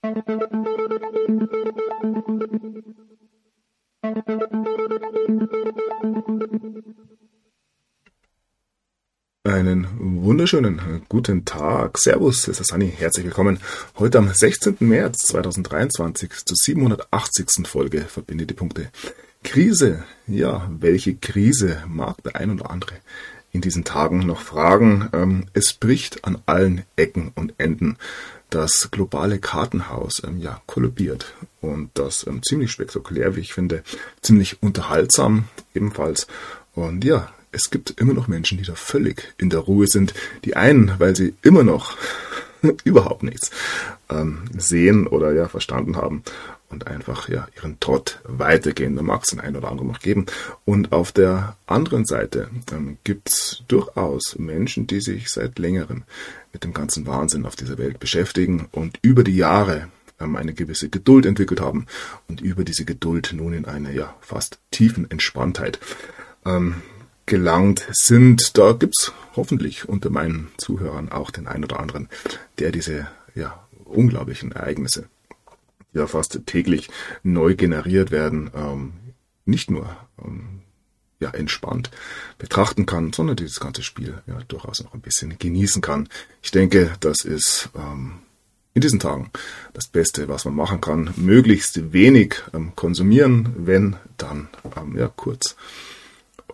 Einen wunderschönen guten Tag. Servus, es ist Anni. Herzlich willkommen. Heute am 16. März 2023 zur 780. Folge Verbinde die Punkte. Krise. Ja, welche Krise mag der ein oder andere in diesen Tagen noch fragen? Ähm, es bricht an allen Ecken und Enden. Das globale Kartenhaus ähm, ja kollabiert und das ähm, ziemlich spektakulär, wie ich finde, ziemlich unterhaltsam ebenfalls. Und ja, es gibt immer noch Menschen, die da völlig in der Ruhe sind. Die einen, weil sie immer noch überhaupt nichts ähm, sehen oder ja verstanden haben und einfach ja ihren Trott weitergehen. Da mag es den einen oder anderen noch geben. Und auf der anderen Seite ähm, gibt es durchaus Menschen, die sich seit längerem mit dem ganzen Wahnsinn auf dieser Welt beschäftigen und über die Jahre ähm, eine gewisse Geduld entwickelt haben und über diese Geduld nun in eine ja fast tiefen Entspanntheit ähm, gelangt sind. Da gibt's hoffentlich unter meinen Zuhörern auch den einen oder anderen, der diese ja, unglaublichen Ereignisse, die ja fast täglich neu generiert werden, ähm, nicht nur ähm, ja, entspannt betrachten kann, sondern dieses ganze Spiel ja durchaus noch ein bisschen genießen kann. Ich denke, das ist ähm, in diesen Tagen das Beste, was man machen kann. Möglichst wenig ähm, konsumieren, wenn dann ähm, ja kurz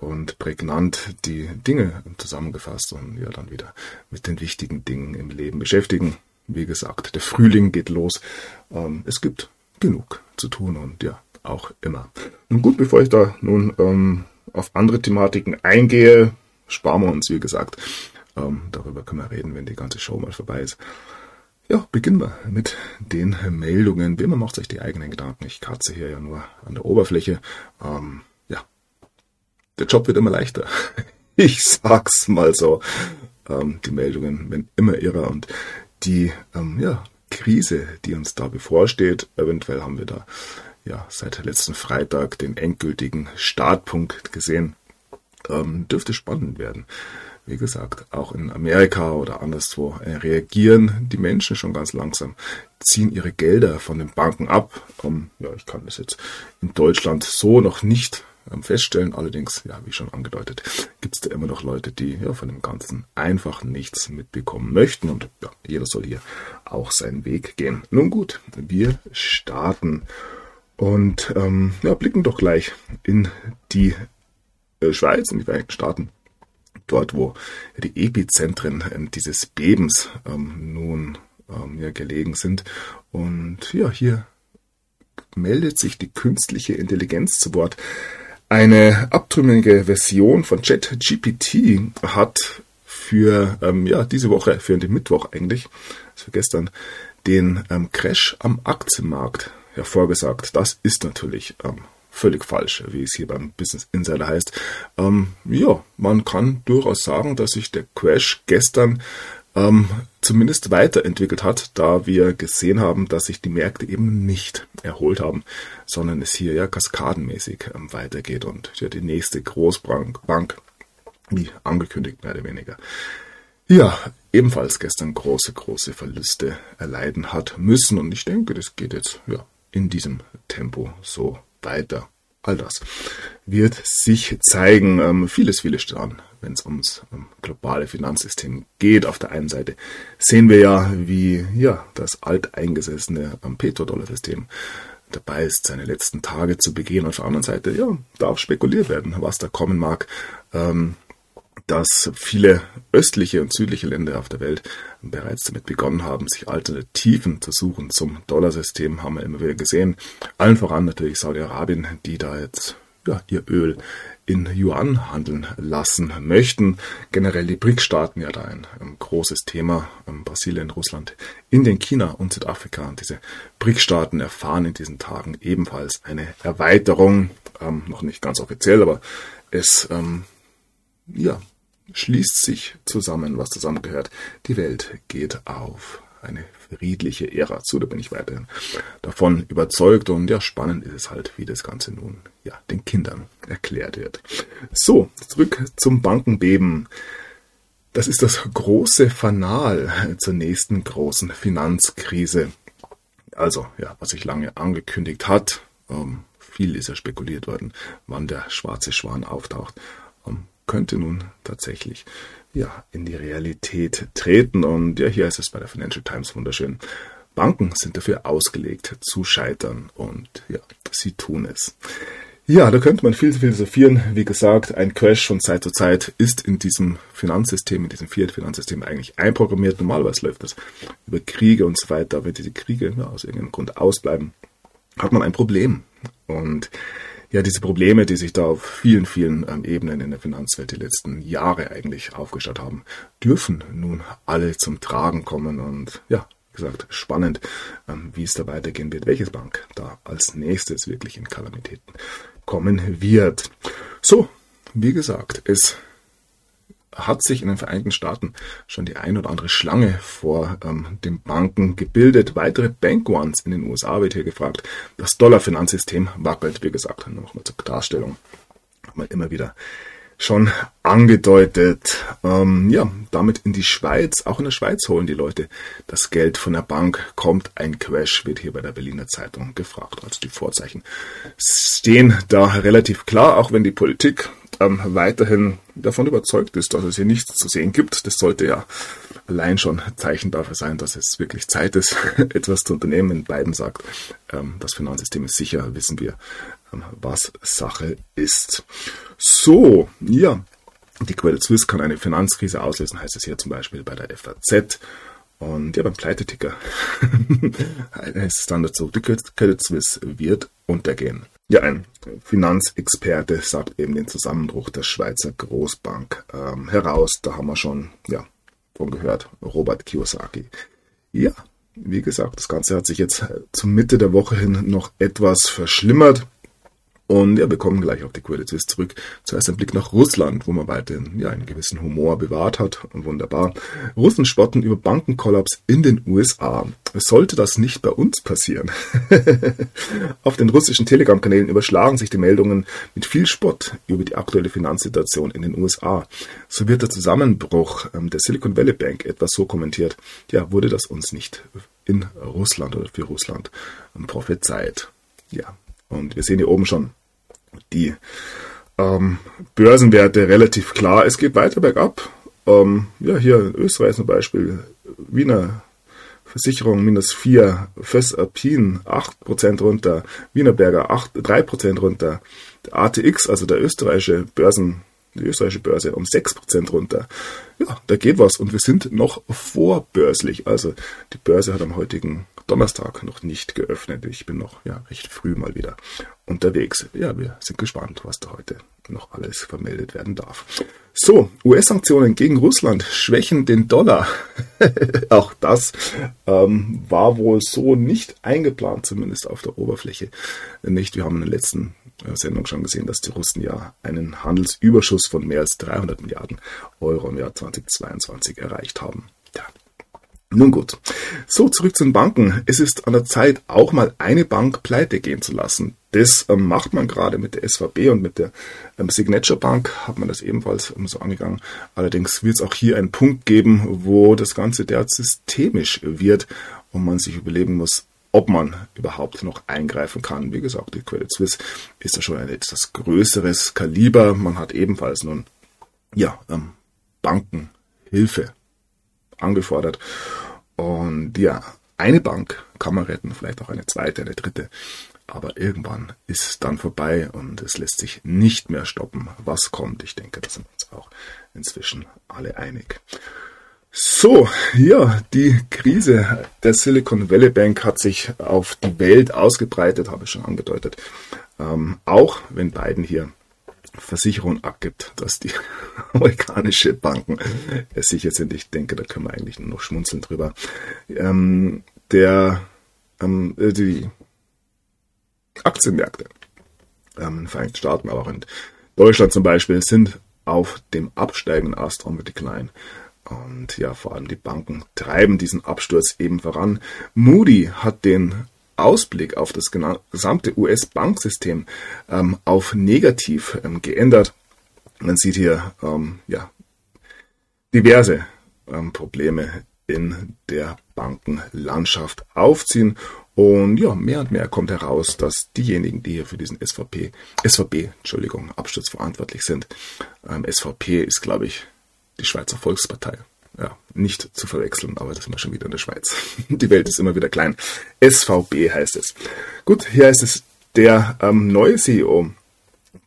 und prägnant die Dinge zusammengefasst und ja dann wieder mit den wichtigen Dingen im Leben beschäftigen. Wie gesagt, der Frühling geht los. Ähm, es gibt genug zu tun und ja, auch immer. Nun gut, bevor ich da nun ähm, auf andere Thematiken eingehe, sparen wir uns, wie gesagt. Ähm, darüber können wir reden, wenn die ganze Show mal vorbei ist. Ja, beginnen wir mit den Meldungen. Wie immer macht sich die eigenen Gedanken. Ich kratze hier ja nur an der Oberfläche. Ähm, der Job wird immer leichter. Ich sag's mal so. Ähm, die Meldungen werden immer irrer und die ähm, ja, Krise, die uns da bevorsteht, eventuell haben wir da ja seit letzten Freitag den endgültigen Startpunkt gesehen, ähm, dürfte spannend werden. Wie gesagt, auch in Amerika oder anderswo äh, reagieren die Menschen schon ganz langsam, ziehen ihre Gelder von den Banken ab. Um, ja, ich kann das jetzt in Deutschland so noch nicht feststellen. Allerdings, ja, wie schon angedeutet, gibt es da immer noch Leute, die ja von dem Ganzen einfach nichts mitbekommen möchten. Und ja, jeder soll hier auch seinen Weg gehen. Nun gut, wir starten und ähm, ja, blicken doch gleich in die äh, Schweiz, in die Vereinigten Staaten. Dort, wo die Epizentren äh, dieses Bebens ähm, nun ähm, ja, gelegen sind. Und ja, hier meldet sich die künstliche Intelligenz zu Wort. Eine abtrünnige Version von ChatGPT hat für ähm, ja, diese Woche, für den Mittwoch eigentlich, also gestern, den ähm, Crash am Aktienmarkt hervorgesagt. Das ist natürlich ähm, völlig falsch, wie es hier beim Business Insider heißt. Ähm, ja, man kann durchaus sagen, dass sich der Crash gestern ähm, zumindest weiterentwickelt hat, da wir gesehen haben, dass sich die Märkte eben nicht erholt haben, sondern es hier ja kaskadenmäßig ähm, weitergeht und ja die nächste Großbank, Bank, wie angekündigt mehr oder weniger, ja, ebenfalls gestern große, große Verluste erleiden hat müssen und ich denke, das geht jetzt ja in diesem Tempo so weiter. All das wird sich zeigen. Ähm, vieles, vieles an, wenn es ums um globale Finanzsystem geht. Auf der einen Seite sehen wir ja, wie ja das alteingesessene ähm, Petrodollar-System dabei ist, seine letzten Tage zu begehen. Auf der anderen Seite, ja, darf spekuliert werden, was da kommen mag. Ähm, dass viele östliche und südliche Länder auf der Welt bereits damit begonnen haben, sich Alternativen zu suchen zum Dollarsystem, haben wir immer wieder gesehen. Allen voran natürlich Saudi-Arabien, die da jetzt ja, ihr Öl in Yuan handeln lassen möchten. Generell die BRIC-Staaten ja da ein, ein großes Thema. Ähm, Brasilien, Russland, Indien, China und Südafrika. Und diese BRIC-Staaten erfahren in diesen Tagen ebenfalls eine Erweiterung. Ähm, noch nicht ganz offiziell, aber es ähm, ja, schließt sich zusammen, was zusammengehört. Die Welt geht auf eine friedliche Ära zu, da bin ich weiterhin davon überzeugt und ja, spannend ist es halt, wie das Ganze nun ja den Kindern erklärt wird. So, zurück zum Bankenbeben. Das ist das große Fanal zur nächsten großen Finanzkrise. Also, ja, was sich lange angekündigt hat, ähm, viel ist ja spekuliert worden, wann der schwarze Schwan auftaucht, ähm, könnte nun tatsächlich ja, in die Realität treten. Und ja, hier ist es bei der Financial Times wunderschön. Banken sind dafür ausgelegt zu scheitern und ja, sie tun es. Ja, da könnte man viel philosophieren. Wie gesagt, ein Crash von Zeit zu Zeit ist in diesem Finanzsystem, in diesem Fiat-Finanzsystem eigentlich einprogrammiert. Normalerweise läuft das über Kriege und so weiter. Wenn diese Kriege ja, aus irgendeinem Grund ausbleiben, hat man ein Problem. Und ja, diese Probleme, die sich da auf vielen, vielen ähm, Ebenen in der Finanzwelt die letzten Jahre eigentlich aufgestaut haben, dürfen nun alle zum Tragen kommen. Und ja, gesagt, spannend, ähm, wie es da weitergehen wird, welches Bank da als nächstes wirklich in Kalamitäten kommen wird. So, wie gesagt, es hat sich in den Vereinigten Staaten schon die ein oder andere Schlange vor ähm, den Banken gebildet. Weitere Bank Ones in den USA wird hier gefragt. Das Dollarfinanzsystem wackelt, wie gesagt, nochmal zur Darstellung. Wir immer wieder schon angedeutet. Ähm, ja, damit in die Schweiz. Auch in der Schweiz holen die Leute das Geld von der Bank. Kommt ein Crash, wird hier bei der Berliner Zeitung gefragt. Also die Vorzeichen stehen da relativ klar, auch wenn die Politik ähm, weiterhin davon überzeugt ist, dass es hier nichts zu sehen gibt. Das sollte ja allein schon Zeichen dafür sein, dass es wirklich Zeit ist, etwas zu unternehmen. Wenn Biden sagt, ähm, das Finanzsystem ist sicher, wissen wir, ähm, was Sache ist. So, ja, die Credit Suisse kann eine Finanzkrise auslösen, heißt es hier zum Beispiel bei der FAZ. Und ja, beim Pleiteticker heißt es dann dazu, die Credit Suisse wird untergehen. Ja, ein Finanzexperte sagt eben den Zusammenbruch der Schweizer Großbank ähm, heraus. Da haben wir schon ja, von gehört, Robert Kiyosaki. Ja, wie gesagt, das Ganze hat sich jetzt zur Mitte der Woche hin noch etwas verschlimmert. Und ja, wir kommen gleich auf die Suisse zurück. Zuerst ein Blick nach Russland, wo man weiterhin ja, einen gewissen Humor bewahrt hat. Wunderbar. Russen spotten über Bankenkollaps in den USA. Sollte das nicht bei uns passieren? auf den russischen Telegram-Kanälen überschlagen sich die Meldungen mit viel Spott über die aktuelle Finanzsituation in den USA. So wird der Zusammenbruch ähm, der Silicon Valley Bank etwas so kommentiert. Ja, wurde das uns nicht in Russland oder für Russland prophezeit? Ja, und wir sehen hier oben schon die ähm, Börsenwerte relativ klar. Es geht weiter bergab. Ähm, ja, hier in Österreich zum Beispiel Wiener Versicherung minus 4, Fössalpin 8% runter, Wienerberger 8, 3% runter, der ATX, also der österreichische Börsen, die österreichische Börse um 6% runter. Ja, da geht was und wir sind noch vorbörslich. Also die Börse hat am heutigen Donnerstag noch nicht geöffnet. Ich bin noch ja, recht früh mal wieder unterwegs. Ja, wir sind gespannt, was da heute noch alles vermeldet werden darf. So, US-Sanktionen gegen Russland schwächen den Dollar. Auch das ähm, war wohl so nicht eingeplant, zumindest auf der Oberfläche nicht. Wir haben in der letzten äh, Sendung schon gesehen, dass die Russen ja einen Handelsüberschuss von mehr als 300 Milliarden Euro im Jahr 2022 erreicht haben. Nun gut. So, zurück zu den Banken. Es ist an der Zeit, auch mal eine Bank pleite gehen zu lassen. Das ähm, macht man gerade mit der SVB und mit der ähm, Signature Bank, hat man das ebenfalls ähm, so angegangen. Allerdings wird es auch hier einen Punkt geben, wo das Ganze derart systemisch wird und man sich überlegen muss, ob man überhaupt noch eingreifen kann. Wie gesagt, die Credit Suisse ist ja schon ein etwas größeres Kaliber. Man hat ebenfalls nun ja, ähm, Bankenhilfe angefordert. Und ja, eine Bank kann man retten, vielleicht auch eine zweite, eine dritte. Aber irgendwann ist es dann vorbei und es lässt sich nicht mehr stoppen, was kommt. Ich denke, da sind wir uns auch inzwischen alle einig. So, ja, die Krise der Silicon Valley Bank hat sich auf die Welt ausgebreitet, habe ich schon angedeutet. Ähm, auch wenn Biden hier Versicherung abgibt, dass die amerikanische Banken sicher sind. Ich denke, da können wir eigentlich nur noch schmunzeln drüber. Ähm, der, ähm, äh, die Aktienmärkte ähm, in den Vereinigten Staaten, aber auch in Deutschland zum Beispiel, sind auf dem absteigenden Ast the decline. Und ja, vor allem die Banken treiben diesen Absturz eben voran. Moody hat den Ausblick auf das gesamte US-Banksystem ähm, auf negativ ähm, geändert. Man sieht hier ähm, ja, diverse ähm, Probleme in der Bankenlandschaft aufziehen. Und ja, mehr und mehr kommt heraus, dass diejenigen, die hier für diesen SVP, SVB, Entschuldigung, Absturz verantwortlich sind, ähm, SVP ist, glaube ich, die Schweizer Volkspartei. Ja, nicht zu verwechseln, aber das wir schon wieder in der Schweiz. Die Welt ist immer wieder klein. SVB heißt es. Gut, hier heißt es, der ähm, neue CEO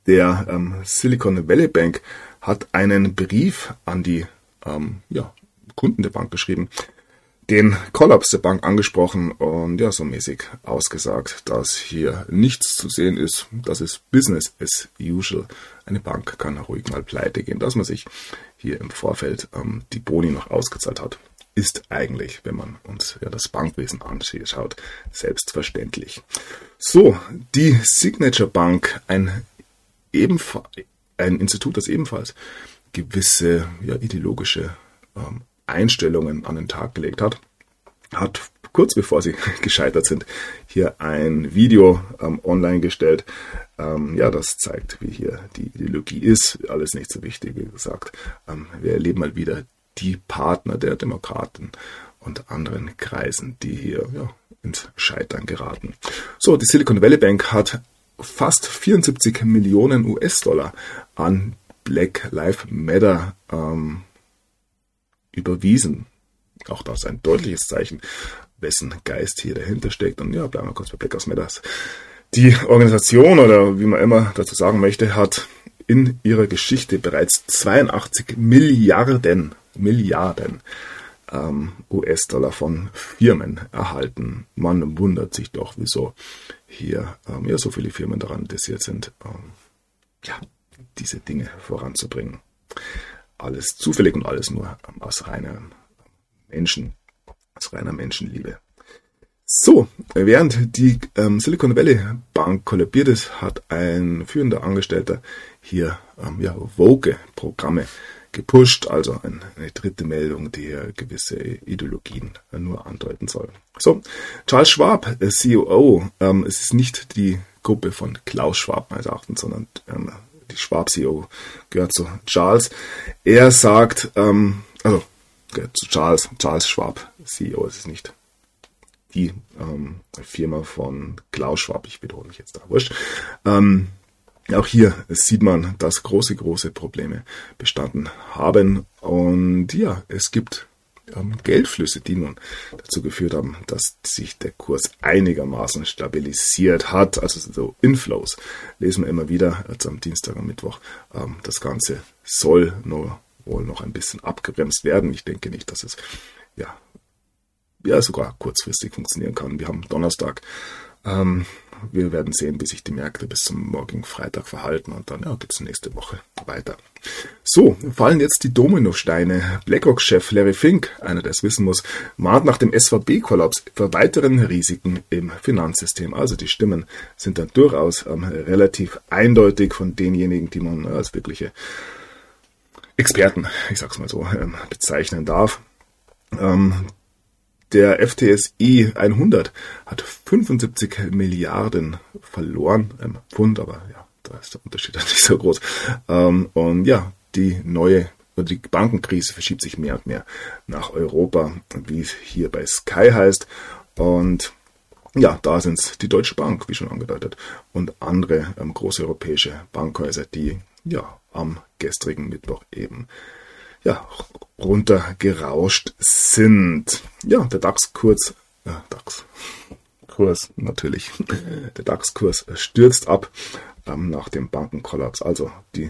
der ähm, Silicon Valley Bank hat einen Brief an die ähm, ja, Kunden der Bank geschrieben, den Kollaps der Bank angesprochen und ja, so mäßig ausgesagt, dass hier nichts zu sehen ist. Das ist Business as usual. Eine Bank kann ruhig mal pleite gehen, dass man sich hier im Vorfeld ähm, die Boni noch ausgezahlt hat. Ist eigentlich, wenn man uns ja das Bankwesen anschaut, selbstverständlich. So, die Signature Bank, ein ein Institut, das ebenfalls gewisse ja, ideologische ähm, Einstellungen an den Tag gelegt hat, hat kurz bevor sie gescheitert sind, hier ein Video ähm, online gestellt. Ähm, ja, das zeigt, wie hier die Ideologie ist. Alles nicht so wichtig, wie gesagt. Ähm, wir erleben mal wieder die Partner der Demokraten und anderen Kreisen, die hier ja, ins Scheitern geraten. So, die Silicon Valley Bank hat fast 74 Millionen US-Dollar an Black Lives Matter ähm, überwiesen. Auch das ein deutliches Zeichen, wessen Geist hier dahinter steckt. Und ja, bleiben wir kurz bei Black Lives Matter. Die Organisation oder wie man immer dazu sagen möchte, hat in ihrer Geschichte bereits 82 Milliarden, Milliarden ähm, US-Dollar von Firmen erhalten. Man wundert sich doch, wieso hier ähm, ja so viele Firmen daran interessiert sind, ähm, ja, diese Dinge voranzubringen. Alles zufällig und alles nur aus reiner Menschen, aus reiner Menschenliebe. So, während die ähm, Silicon Valley Bank kollabiert ist, hat ein führender Angestellter hier ähm, ja, Vogue-Programme gepusht, also eine, eine dritte Meldung, die gewisse Ideologien nur andeuten soll. So, Charles Schwab, äh, CEO, ähm, es ist nicht die Gruppe von Klaus Schwab meines Erachtens, sondern ähm, die Schwab CEO gehört zu Charles. Er sagt, ähm, also gehört zu Charles, Charles Schwab CEO, es ist nicht die ähm, Firma von Klaus Schwab, ich wiederhole mich jetzt da, wurscht. Ähm, auch hier sieht man, dass große, große Probleme bestanden haben. Und ja, es gibt ähm, Geldflüsse, die nun dazu geführt haben, dass sich der Kurs einigermaßen stabilisiert hat. Also so Inflows lesen wir immer wieder, jetzt am Dienstag und Mittwoch. Ähm, das Ganze soll nur wohl noch ein bisschen abgebremst werden. Ich denke nicht, dass es ja, ja sogar kurzfristig funktionieren kann. Wir haben Donnerstag. Ähm, wir werden sehen, wie sich die Märkte bis zum morgigen Freitag verhalten und dann ja, geht es nächste Woche weiter. So, fallen jetzt die Dominosteine. BlackRock-Chef Larry Fink, einer der es wissen muss, mahnt nach dem SVB-Kollaps für weiteren Risiken im Finanzsystem. Also die Stimmen sind dann durchaus ähm, relativ eindeutig von denjenigen, die man als wirkliche Experten, ich sag's mal so, ähm, bezeichnen darf. Ähm, der FTSI 100 hat 75 Milliarden verloren, ähm, Pfund, aber ja, da ist der Unterschied nicht so groß. Ähm, und ja, die neue die Bankenkrise verschiebt sich mehr und mehr nach Europa, wie es hier bei Sky heißt. Und ja, da sind es die Deutsche Bank, wie schon angedeutet, und andere ähm, große europäische Bankhäuser, die ja am gestrigen Mittwoch eben ja, runtergerauscht sind. Ja, der DAX-Kurs, äh, DAX, Kurs natürlich, der DAX-Kurs stürzt ab ähm, nach dem Bankenkollaps. Also die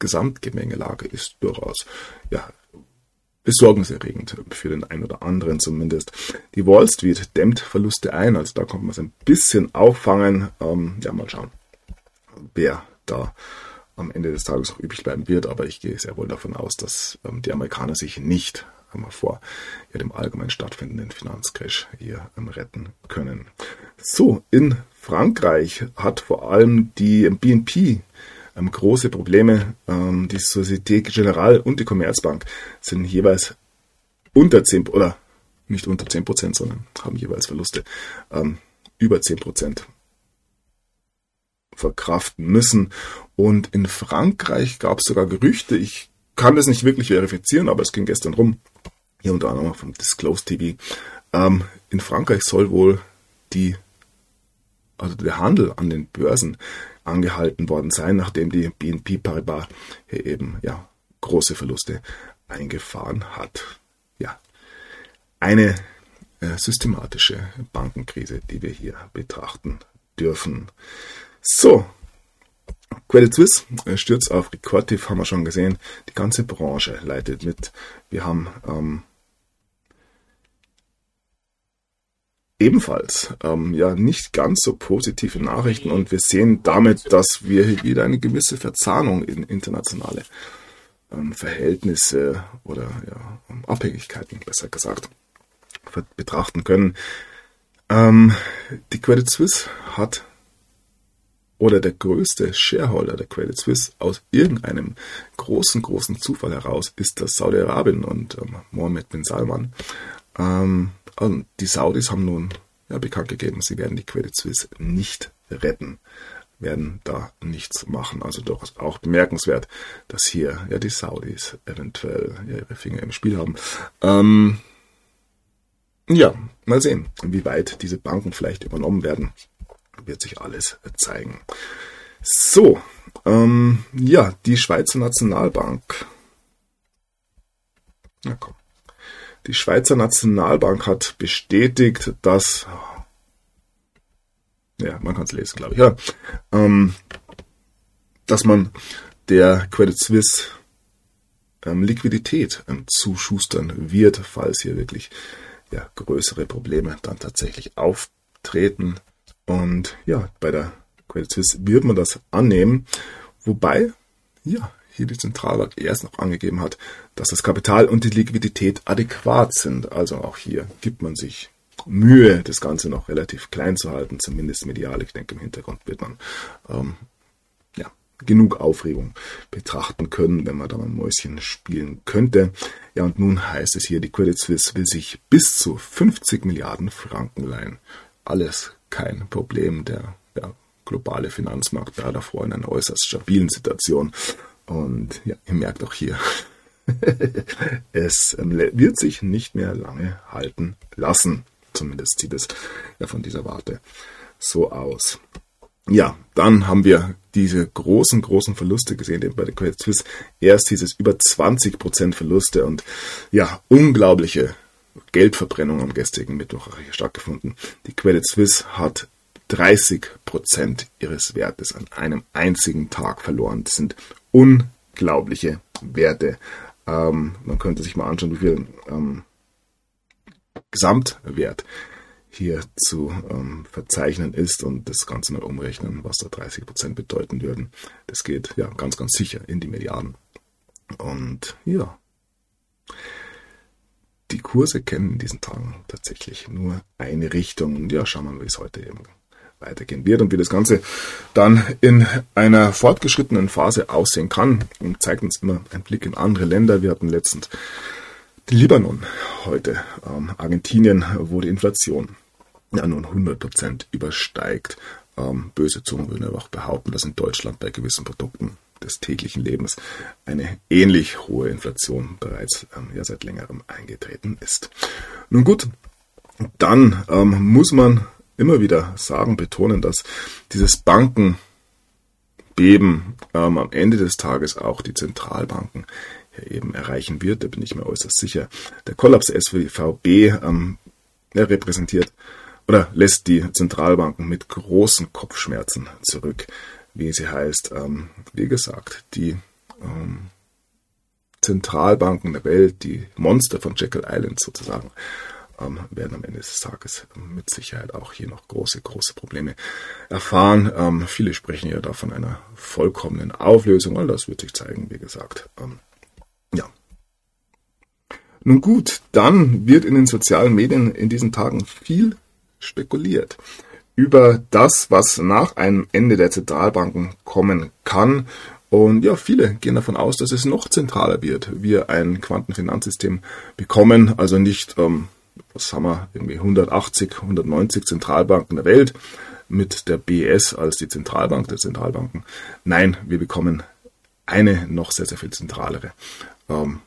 Gesamtgemengelage ist durchaus ja, besorgniserregend für den einen oder anderen zumindest. Die Wall Street dämmt Verluste ein, also da kommt man es ein bisschen auffangen. Ähm, ja, mal schauen, wer da am Ende des Tages auch übrig bleiben wird, aber ich gehe sehr wohl davon aus, dass ähm, die Amerikaner sich nicht einmal vor ja, dem allgemein stattfindenden Finanzcrash hier ähm, retten können. So, in Frankreich hat vor allem die BNP ähm, große Probleme. Ähm, die Société Générale und die Commerzbank sind jeweils unter 10 oder nicht unter 10 Prozent, sondern haben jeweils Verluste ähm, über 10 Prozent verkraften müssen. Und in Frankreich gab es sogar Gerüchte, ich kann das nicht wirklich verifizieren, aber es ging gestern rum, hier unter anderem vom Disclose TV. Ähm, in Frankreich soll wohl die, also der Handel an den Börsen angehalten worden sein, nachdem die BNP Paribas hier eben ja große Verluste eingefahren hat. Ja, eine äh, systematische Bankenkrise, die wir hier betrachten dürfen. So, Credit Suisse äh, stürzt auf Rekordtief, haben wir schon gesehen. Die ganze Branche leitet mit. Wir haben ähm, ebenfalls ähm, ja nicht ganz so positive Nachrichten und wir sehen damit, dass wir hier wieder eine gewisse Verzahnung in internationale ähm, Verhältnisse oder ja, Abhängigkeiten, besser gesagt, betrachten können. Ähm, die Credit Suisse hat oder der größte Shareholder der Credit Suisse aus irgendeinem großen, großen Zufall heraus ist das Saudi-Arabien und ähm, Mohammed bin Salman. Ähm, und die Saudis haben nun ja, bekannt gegeben, sie werden die Credit Suisse nicht retten, werden da nichts machen. Also doch auch bemerkenswert, dass hier ja die Saudis eventuell ja, ihre Finger im Spiel haben. Ähm, ja, mal sehen, wie weit diese Banken vielleicht übernommen werden. Wird sich alles zeigen. So, ähm, ja, die Schweizer Nationalbank. Na komm. Die Schweizer Nationalbank hat bestätigt, dass, ja, man kann es lesen, glaube ich, ja, ähm, dass man der Credit Suisse ähm, Liquidität ähm, zuschustern wird, falls hier wirklich ja, größere Probleme dann tatsächlich auftreten. Und ja, bei der Credit Suisse wird man das annehmen, wobei, ja, hier die Zentralbank erst noch angegeben hat, dass das Kapital und die Liquidität adäquat sind. Also auch hier gibt man sich Mühe, das Ganze noch relativ klein zu halten, zumindest medial. Ich denke, im Hintergrund wird man ähm, ja, genug Aufregung betrachten können, wenn man da mal Mäuschen spielen könnte. Ja, und nun heißt es hier, die Credit Suisse will sich bis zu 50 Milliarden Franken leihen. Alles kein Problem. Der ja, globale Finanzmarkt war davor in einer äußerst stabilen Situation. Und ja, ihr merkt auch hier, es ähm, wird sich nicht mehr lange halten lassen. Zumindest sieht es ja von dieser Warte so aus. Ja, dann haben wir diese großen, großen Verluste gesehen, eben bei der Credit Suisse. Erst hieß es über 20% Verluste und ja, unglaubliche Geldverbrennung am gestrigen Mittwoch stattgefunden. Die Credit Suisse hat 30% ihres Wertes an einem einzigen Tag verloren. Das sind unglaubliche Werte. Ähm, man könnte sich mal anschauen, wie viel ähm, Gesamtwert hier zu ähm, verzeichnen ist und das Ganze mal umrechnen, was da 30% bedeuten würden. Das geht ja ganz, ganz sicher in die Milliarden. Und ja, die Kurse kennen in diesen Tagen tatsächlich nur eine Richtung. Und ja, schauen wir mal, wie es heute eben weitergehen wird und wie das Ganze dann in einer fortgeschrittenen Phase aussehen kann. Und zeigt uns immer einen Blick in andere Länder. Wir hatten letztens den Libanon heute, ähm, Argentinien, wo die Inflation ja nun 100% übersteigt. Ähm, böse Zungen würden aber auch behaupten, dass in Deutschland bei gewissen Produkten des täglichen Lebens eine ähnlich hohe Inflation bereits ähm, ja seit längerem eingetreten ist. Nun gut, dann ähm, muss man immer wieder sagen, betonen, dass dieses Bankenbeben ähm, am Ende des Tages auch die Zentralbanken eben erreichen wird. Da bin ich mir äußerst sicher. Der Kollaps der SVB ähm, repräsentiert oder lässt die Zentralbanken mit großen Kopfschmerzen zurück, wie sie heißt. Ähm, wie gesagt, die ähm, Zentralbanken der Welt, die Monster von Jekyll Island sozusagen, ähm, werden am Ende des Tages mit Sicherheit auch hier noch große, große Probleme erfahren. Ähm, viele sprechen ja da von einer vollkommenen Auflösung, und das wird sich zeigen, wie gesagt. Ähm, ja. Nun gut, dann wird in den sozialen Medien in diesen Tagen viel spekuliert über das, was nach einem Ende der Zentralbanken kommen kann. Und ja, viele gehen davon aus, dass es noch zentraler wird, wir ein Quantenfinanzsystem bekommen, also nicht ähm, was haben wir, irgendwie 180, 190 Zentralbanken der Welt mit der BS als die Zentralbank der Zentralbanken. Nein, wir bekommen eine noch sehr, sehr viel zentralere. Ähm,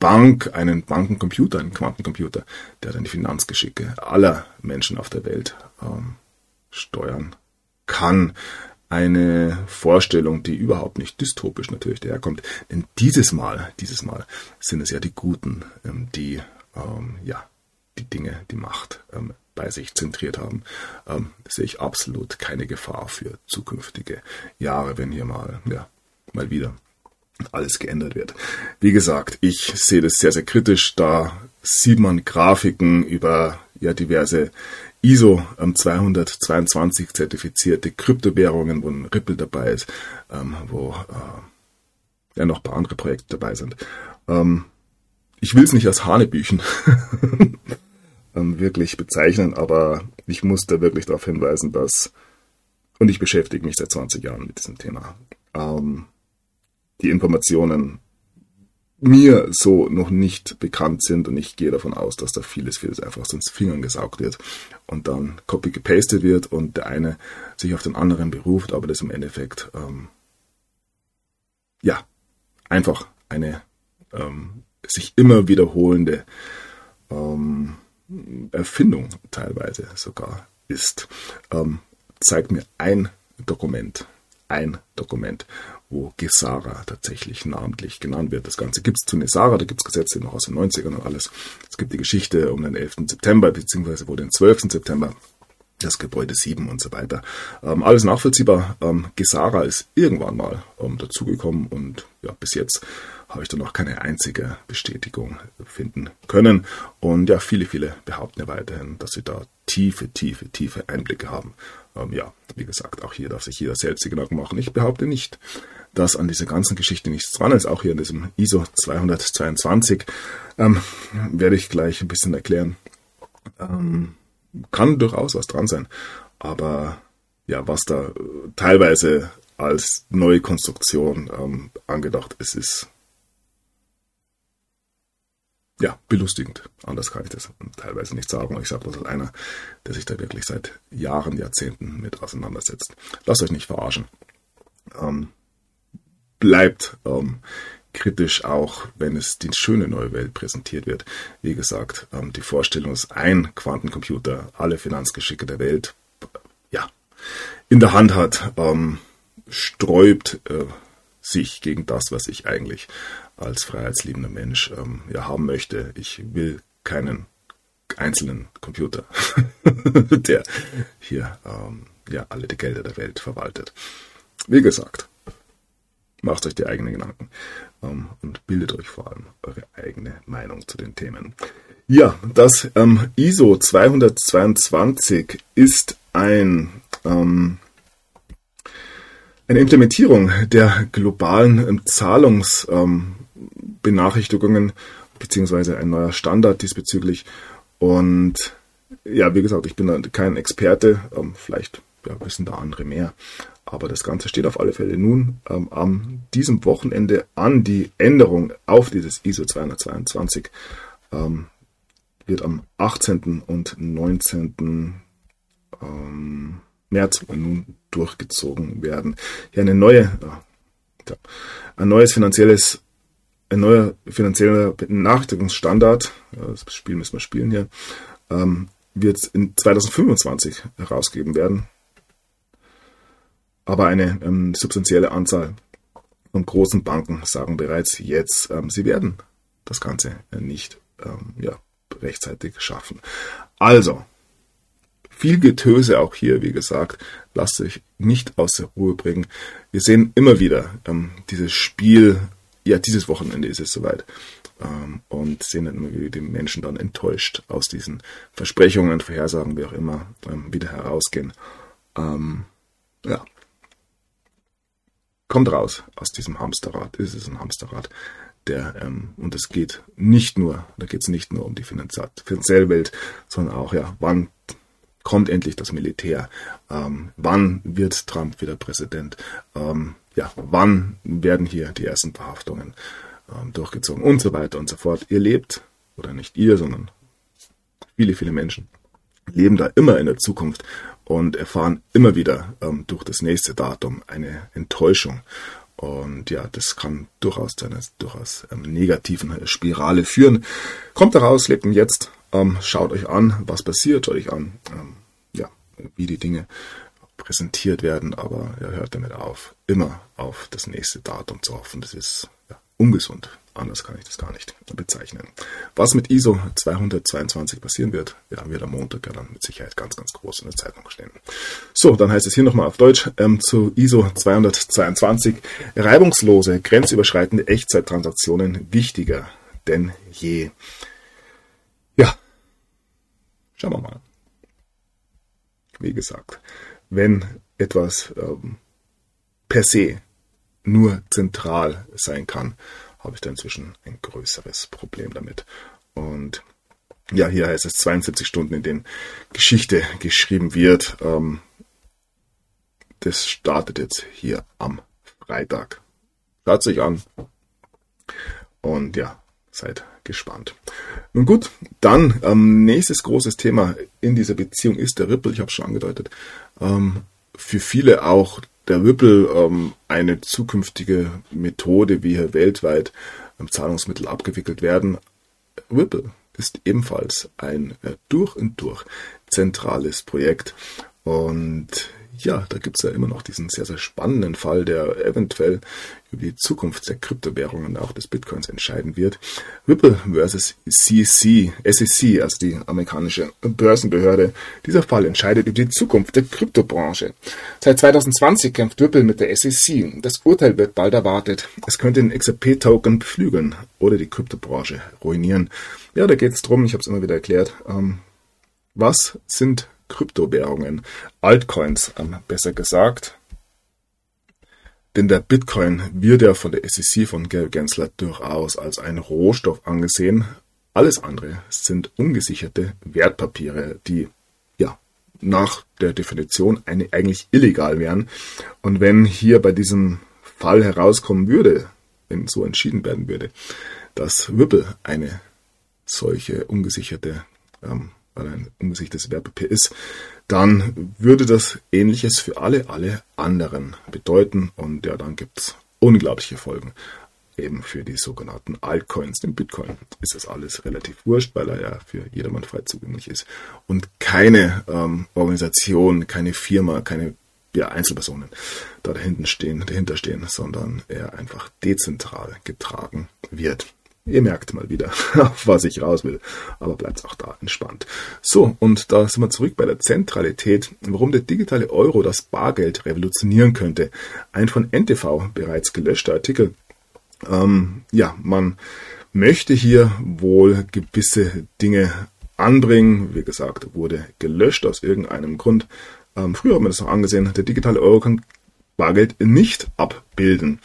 Bank einen Bankencomputer, einen Quantencomputer, der dann die Finanzgeschicke aller Menschen auf der Welt ähm, steuern kann. Eine Vorstellung, die überhaupt nicht dystopisch natürlich daherkommt. Denn dieses Mal, dieses Mal sind es ja die Guten, ähm, die ähm, ja die Dinge, die Macht ähm, bei sich zentriert haben, ähm, sehe ich absolut keine Gefahr für zukünftige Jahre, wenn hier mal, ja, mal wieder alles geändert wird. Wie gesagt, ich sehe das sehr, sehr kritisch. Da sieht man Grafiken über ja, diverse ISO 222 ähm, zertifizierte Kryptowährungen, wo ein Ripple dabei ist, ähm, wo äh, ja noch ein paar andere Projekte dabei sind. Ähm, ich will es nicht als Hanebüchen wirklich bezeichnen, aber ich muss da wirklich darauf hinweisen, dass, und ich beschäftige mich seit 20 Jahren mit diesem Thema, die Informationen mir so noch nicht bekannt sind und ich gehe davon aus, dass da vieles, vieles einfach aus den Fingern gesaugt wird und dann copy-gepastet wird und der eine sich auf den anderen beruft, aber das im Endeffekt, ähm, ja, einfach eine ähm, sich immer wiederholende ähm, Erfindung teilweise sogar ist. Ähm, zeigt mir ein Dokument, ein Dokument, wo Gesara tatsächlich namentlich genannt wird. Das Ganze gibt es zu Nesara, da gibt es Gesetze noch aus den 90ern und alles. Es gibt die Geschichte um den 11. September, beziehungsweise wo den 12. September das Gebäude 7 und so weiter. Ähm, alles nachvollziehbar. Ähm, Gesara ist irgendwann mal ähm, dazugekommen und ja, bis jetzt habe ich da noch keine einzige Bestätigung finden können. Und ja, viele, viele behaupten ja weiterhin, dass sie da tiefe, tiefe, tiefe Einblicke haben. Ähm, ja, wie gesagt, auch hier darf sich jeder selbst Gedanken machen. Ich behaupte nicht, dass an dieser ganzen Geschichte nichts dran ist. Auch hier in diesem ISO 222 ähm, werde ich gleich ein bisschen erklären. Ähm, kann durchaus was dran sein. Aber ja, was da äh, teilweise als neue Konstruktion ähm, angedacht ist, ist ja, belustigend. Anders kann ich das teilweise nicht sagen. Ich sage das als einer, der sich da wirklich seit Jahren, Jahrzehnten mit auseinandersetzt. Lasst euch nicht verarschen. Ähm, bleibt ähm, kritisch auch, wenn es die schöne neue Welt präsentiert wird. Wie gesagt, ähm, die Vorstellung ist ein Quantencomputer, alle Finanzgeschicke der Welt, ja, in der Hand hat, ähm, sträubt äh, sich gegen das, was ich eigentlich als freiheitsliebender Mensch ähm, ja, haben möchte. Ich will keinen einzelnen Computer, der hier ähm, ja alle die Gelder der Welt verwaltet. Wie gesagt, macht euch die eigenen Gedanken ähm, und bildet euch vor allem eure eigene Meinung zu den Themen. Ja, das ähm, ISO 222 ist ein ähm, eine Implementierung der globalen ähm, Zahlungsbenachrichtigungen beziehungsweise ein neuer Standard diesbezüglich. Und ja, wie gesagt, ich bin kein Experte, ähm, vielleicht ja, wissen da andere mehr. Aber das Ganze steht auf alle Fälle nun ähm, am diesem Wochenende an. Die Änderung auf dieses ISO 222 ähm, wird am 18. und 19. Ähm, März nun durchgezogen werden. Hier eine neue, äh, ein neues finanzielles, ein neuer finanzieller Benachrichtigungsstandard, das Spiel müssen wir spielen hier, ähm, wird in 2025 herausgeben werden. Aber eine ähm, substanzielle Anzahl von großen Banken sagen bereits jetzt, ähm, sie werden das Ganze nicht ähm, ja, rechtzeitig schaffen. Also, viel Getöse auch hier, wie gesagt, lasst sich nicht aus der Ruhe bringen. Wir sehen immer wieder ähm, dieses Spiel, ja, dieses Wochenende ist es soweit. Ähm, und sehen dann immer wieder die Menschen dann enttäuscht aus diesen Versprechungen, Vorhersagen, wie auch immer, ähm, wieder herausgehen. Ähm, ja. Kommt raus aus diesem Hamsterrad. Es ist ein Hamsterrad. Der, ähm, und es geht nicht nur, da geht es nicht nur um die finanzielle Welt, sondern auch, ja, wann kommt endlich das Militär? Ähm, wann wird Trump wieder Präsident? Ähm, ja, wann werden hier die ersten Verhaftungen ähm, durchgezogen und so weiter und so fort. Ihr lebt, oder nicht ihr, sondern viele, viele Menschen leben da immer in der Zukunft und erfahren immer wieder ähm, durch das nächste Datum eine Enttäuschung. Und ja, das kann durchaus zu einer durchaus ähm, negativen Spirale führen. Kommt daraus, lebt im Jetzt, ähm, schaut euch an, was passiert, schaut euch an, ähm, ja, wie die Dinge präsentiert werden, aber ja, hört damit auf, immer auf das nächste Datum zu hoffen. Das ist ja, ungesund. Anders kann ich das gar nicht bezeichnen. Was mit ISO 222 passieren wird, werden wir am Montag ja dann mit Sicherheit ganz, ganz groß in der Zeitung stehen. So, dann heißt es hier nochmal auf Deutsch ähm, zu ISO 222. Reibungslose, grenzüberschreitende Echtzeittransaktionen wichtiger denn je. Schauen wir mal. Wie gesagt, wenn etwas ähm, per se nur zentral sein kann, habe ich da inzwischen ein größeres Problem damit. Und ja, hier heißt es 72 Stunden, in denen Geschichte geschrieben wird. Ähm, das startet jetzt hier am Freitag. Schaut sich an. Und ja, seid gespannt. Nun gut, dann ähm, nächstes großes Thema in dieser Beziehung ist der Ripple. Ich habe es schon angedeutet. Ähm, für viele auch der Ripple ähm, eine zukünftige Methode, wie hier weltweit ähm, Zahlungsmittel abgewickelt werden. Ripple ist ebenfalls ein äh, durch und durch zentrales Projekt und ja, da gibt es ja immer noch diesen sehr, sehr spannenden Fall, der eventuell über die Zukunft der Kryptowährungen, auch des Bitcoins entscheiden wird. Ripple versus CC, SEC, also die amerikanische Börsenbehörde. Dieser Fall entscheidet über die Zukunft der Kryptobranche. Seit 2020 kämpft Ripple mit der SEC. Das Urteil wird bald erwartet. Es könnte den XRP-Token beflügeln oder die Kryptobranche ruinieren. Ja, da geht es drum, ich habe es immer wieder erklärt. Ähm, was sind Kryptowährungen, Altcoins ähm, besser gesagt. Denn der Bitcoin wird ja von der SEC von Gary Gensler durchaus als ein Rohstoff angesehen. Alles andere sind ungesicherte Wertpapiere, die ja nach der Definition eigentlich illegal wären. Und wenn hier bei diesem Fall herauskommen würde, wenn so entschieden werden würde, dass Ripple eine solche ungesicherte ähm, weil ein ungesichtes Wertpapier ist, dann würde das Ähnliches für alle, alle anderen bedeuten. Und ja, dann gibt es unglaubliche Folgen. Eben für die sogenannten Altcoins, den Bitcoin, ist das alles relativ wurscht, weil er ja für jedermann frei zugänglich ist. Und keine ähm, Organisation, keine Firma, keine ja, Einzelpersonen da dahinten stehen, dahinter stehen, sondern er einfach dezentral getragen wird. Ihr merkt mal wieder, auf was ich raus will, aber bleibt auch da entspannt. So, und da sind wir zurück bei der Zentralität, warum der digitale Euro das Bargeld revolutionieren könnte. Ein von NTV bereits gelöschter Artikel. Ähm, ja, man möchte hier wohl gewisse Dinge anbringen. Wie gesagt, wurde gelöscht aus irgendeinem Grund. Ähm, früher haben wir das noch angesehen, der digitale Euro kann Bargeld nicht abbilden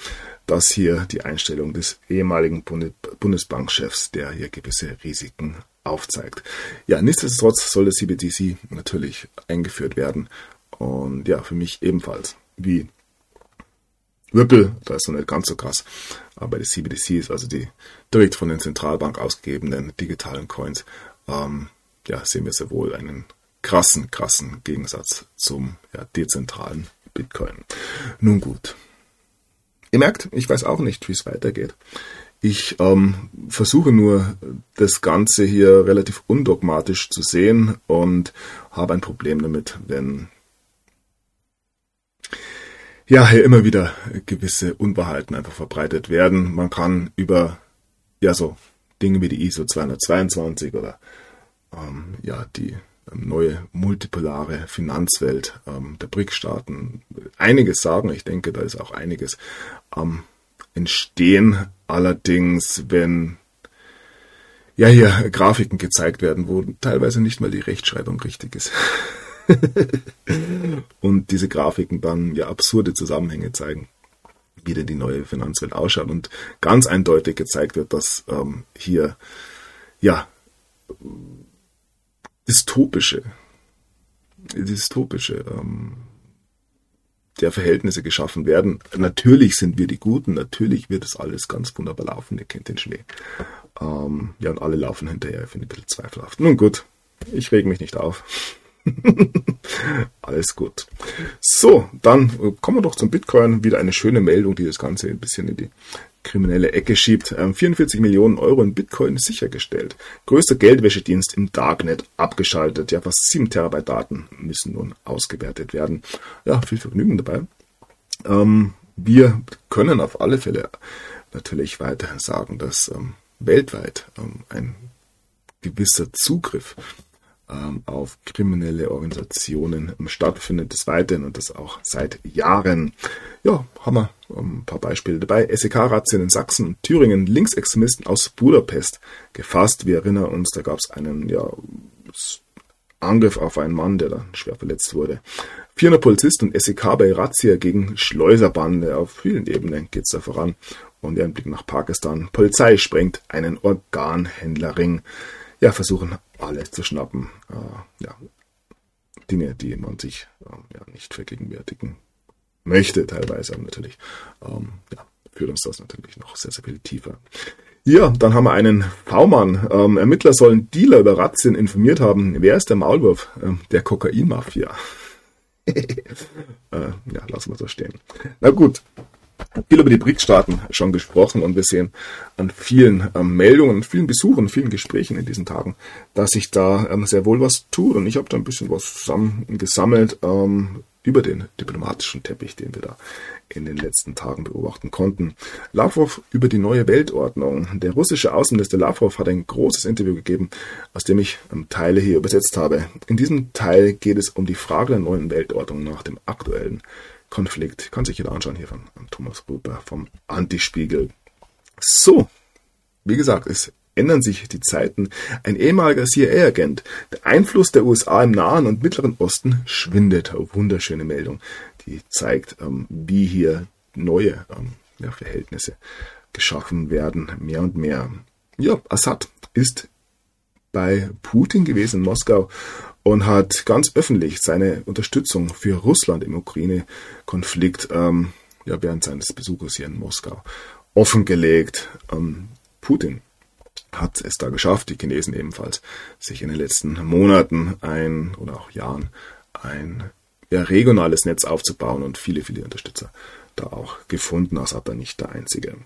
das hier die Einstellung des ehemaligen Bundesbankchefs, der hier gewisse Risiken aufzeigt. Ja, nichtsdestotrotz soll das CBDC natürlich eingeführt werden. Und ja, für mich ebenfalls. Wie Ripple, da ist noch nicht ganz so krass. Aber das CBDC ist also die direkt von den Zentralbank ausgegebenen digitalen Coins. Ähm, ja, sehen wir sehr wohl einen krassen, krassen Gegensatz zum ja, dezentralen Bitcoin. Nun gut. Ihr merkt, ich weiß auch nicht, wie es weitergeht. Ich ähm, versuche nur, das Ganze hier relativ undogmatisch zu sehen und habe ein Problem damit, wenn ja hier immer wieder gewisse Unwahrheiten einfach verbreitet werden. Man kann über ja so Dinge wie die ISO 222 oder ähm, ja die neue multipolare Finanzwelt ähm, der BRIC-Staaten einiges sagen. Ich denke, da ist auch einiges am Entstehen. Allerdings, wenn ja hier Grafiken gezeigt werden, wo teilweise nicht mal die Rechtschreibung richtig ist. und diese Grafiken dann ja absurde Zusammenhänge zeigen, wie denn die neue Finanzwelt ausschaut und ganz eindeutig gezeigt wird, dass ähm, hier ja dystopische, dystopische ähm, der Verhältnisse geschaffen werden. Natürlich sind wir die Guten, natürlich wird es alles ganz wunderbar laufen, ihr kennt den Schnee. Ähm, ja, und alle laufen hinterher, ich finde ein bisschen zweifelhaft. Nun gut, ich reg mich nicht auf. Alles gut. So, dann kommen wir doch zum Bitcoin. Wieder eine schöne Meldung, die das Ganze ein bisschen in die kriminelle Ecke schiebt. 44 ähm, Millionen Euro in Bitcoin sichergestellt. Größter Geldwäschedienst im Darknet abgeschaltet. Ja, fast 7 Terabyte Daten müssen nun ausgewertet werden. Ja, viel Vergnügen dabei. Ähm, wir können auf alle Fälle natürlich weiter sagen, dass ähm, weltweit ähm, ein gewisser Zugriff auf kriminelle Organisationen stattfindet des Weiteren und das auch seit Jahren. Ja, haben wir ähm, ein paar Beispiele dabei. SEK-Razzien in Sachsen und Thüringen, Linksextremisten aus Budapest gefasst. Wir erinnern uns, da gab es einen ja, Angriff auf einen Mann, der dann schwer verletzt wurde. 400 Polizisten und SEK bei Razzia gegen Schleuserbande. Auf vielen Ebenen geht es da voran. Und ein Blick nach Pakistan. Polizei sprengt einen Organhändlerring ja, versuchen alle zu schnappen. Äh, ja, Dinge, die man sich äh, ja, nicht vergegenwärtigen möchte, teilweise natürlich. Ähm, ja, führt uns das natürlich noch sehr, sehr viel tiefer. Ja, dann haben wir einen V-Mann. Ähm, Ermittler sollen Dealer über Razzien informiert haben. Wer ist der Maulwurf? Ähm, der Kokainmafia. äh, ja, lassen wir so stehen. Na gut, viel über die BRICS-Staaten schon gesprochen und wir sehen an vielen ähm, Meldungen, vielen Besuchen, vielen Gesprächen in diesen Tagen, dass sich da ähm, sehr wohl was tut und ich habe da ein bisschen was zusammen gesammelt ähm, über den diplomatischen Teppich, den wir da in den letzten Tagen beobachten konnten. Lavrov über die neue Weltordnung. Der russische Außenminister Lavrov hat ein großes Interview gegeben, aus dem ich ähm, Teile hier übersetzt habe. In diesem Teil geht es um die Frage der neuen Weltordnung nach dem aktuellen Konflikt. Kann sich jeder anschauen hier von Thomas Rüber vom Antispiegel. So, wie gesagt, es ändern sich die Zeiten. Ein ehemaliger CIA-Agent. Der Einfluss der USA im Nahen und Mittleren Osten schwindet. Wunderschöne Meldung, die zeigt, ähm, wie hier neue ähm, Verhältnisse geschaffen werden, mehr und mehr. Ja, Assad ist bei Putin gewesen in Moskau und hat ganz öffentlich seine Unterstützung für Russland im Ukraine-Konflikt ähm, ja, während seines Besuches hier in Moskau offengelegt. Ähm, Putin hat es da geschafft, die Chinesen ebenfalls, sich in den letzten Monaten ein oder auch Jahren ein ja, regionales Netz aufzubauen und viele, viele Unterstützer da auch gefunden. Assad da nicht der einzige.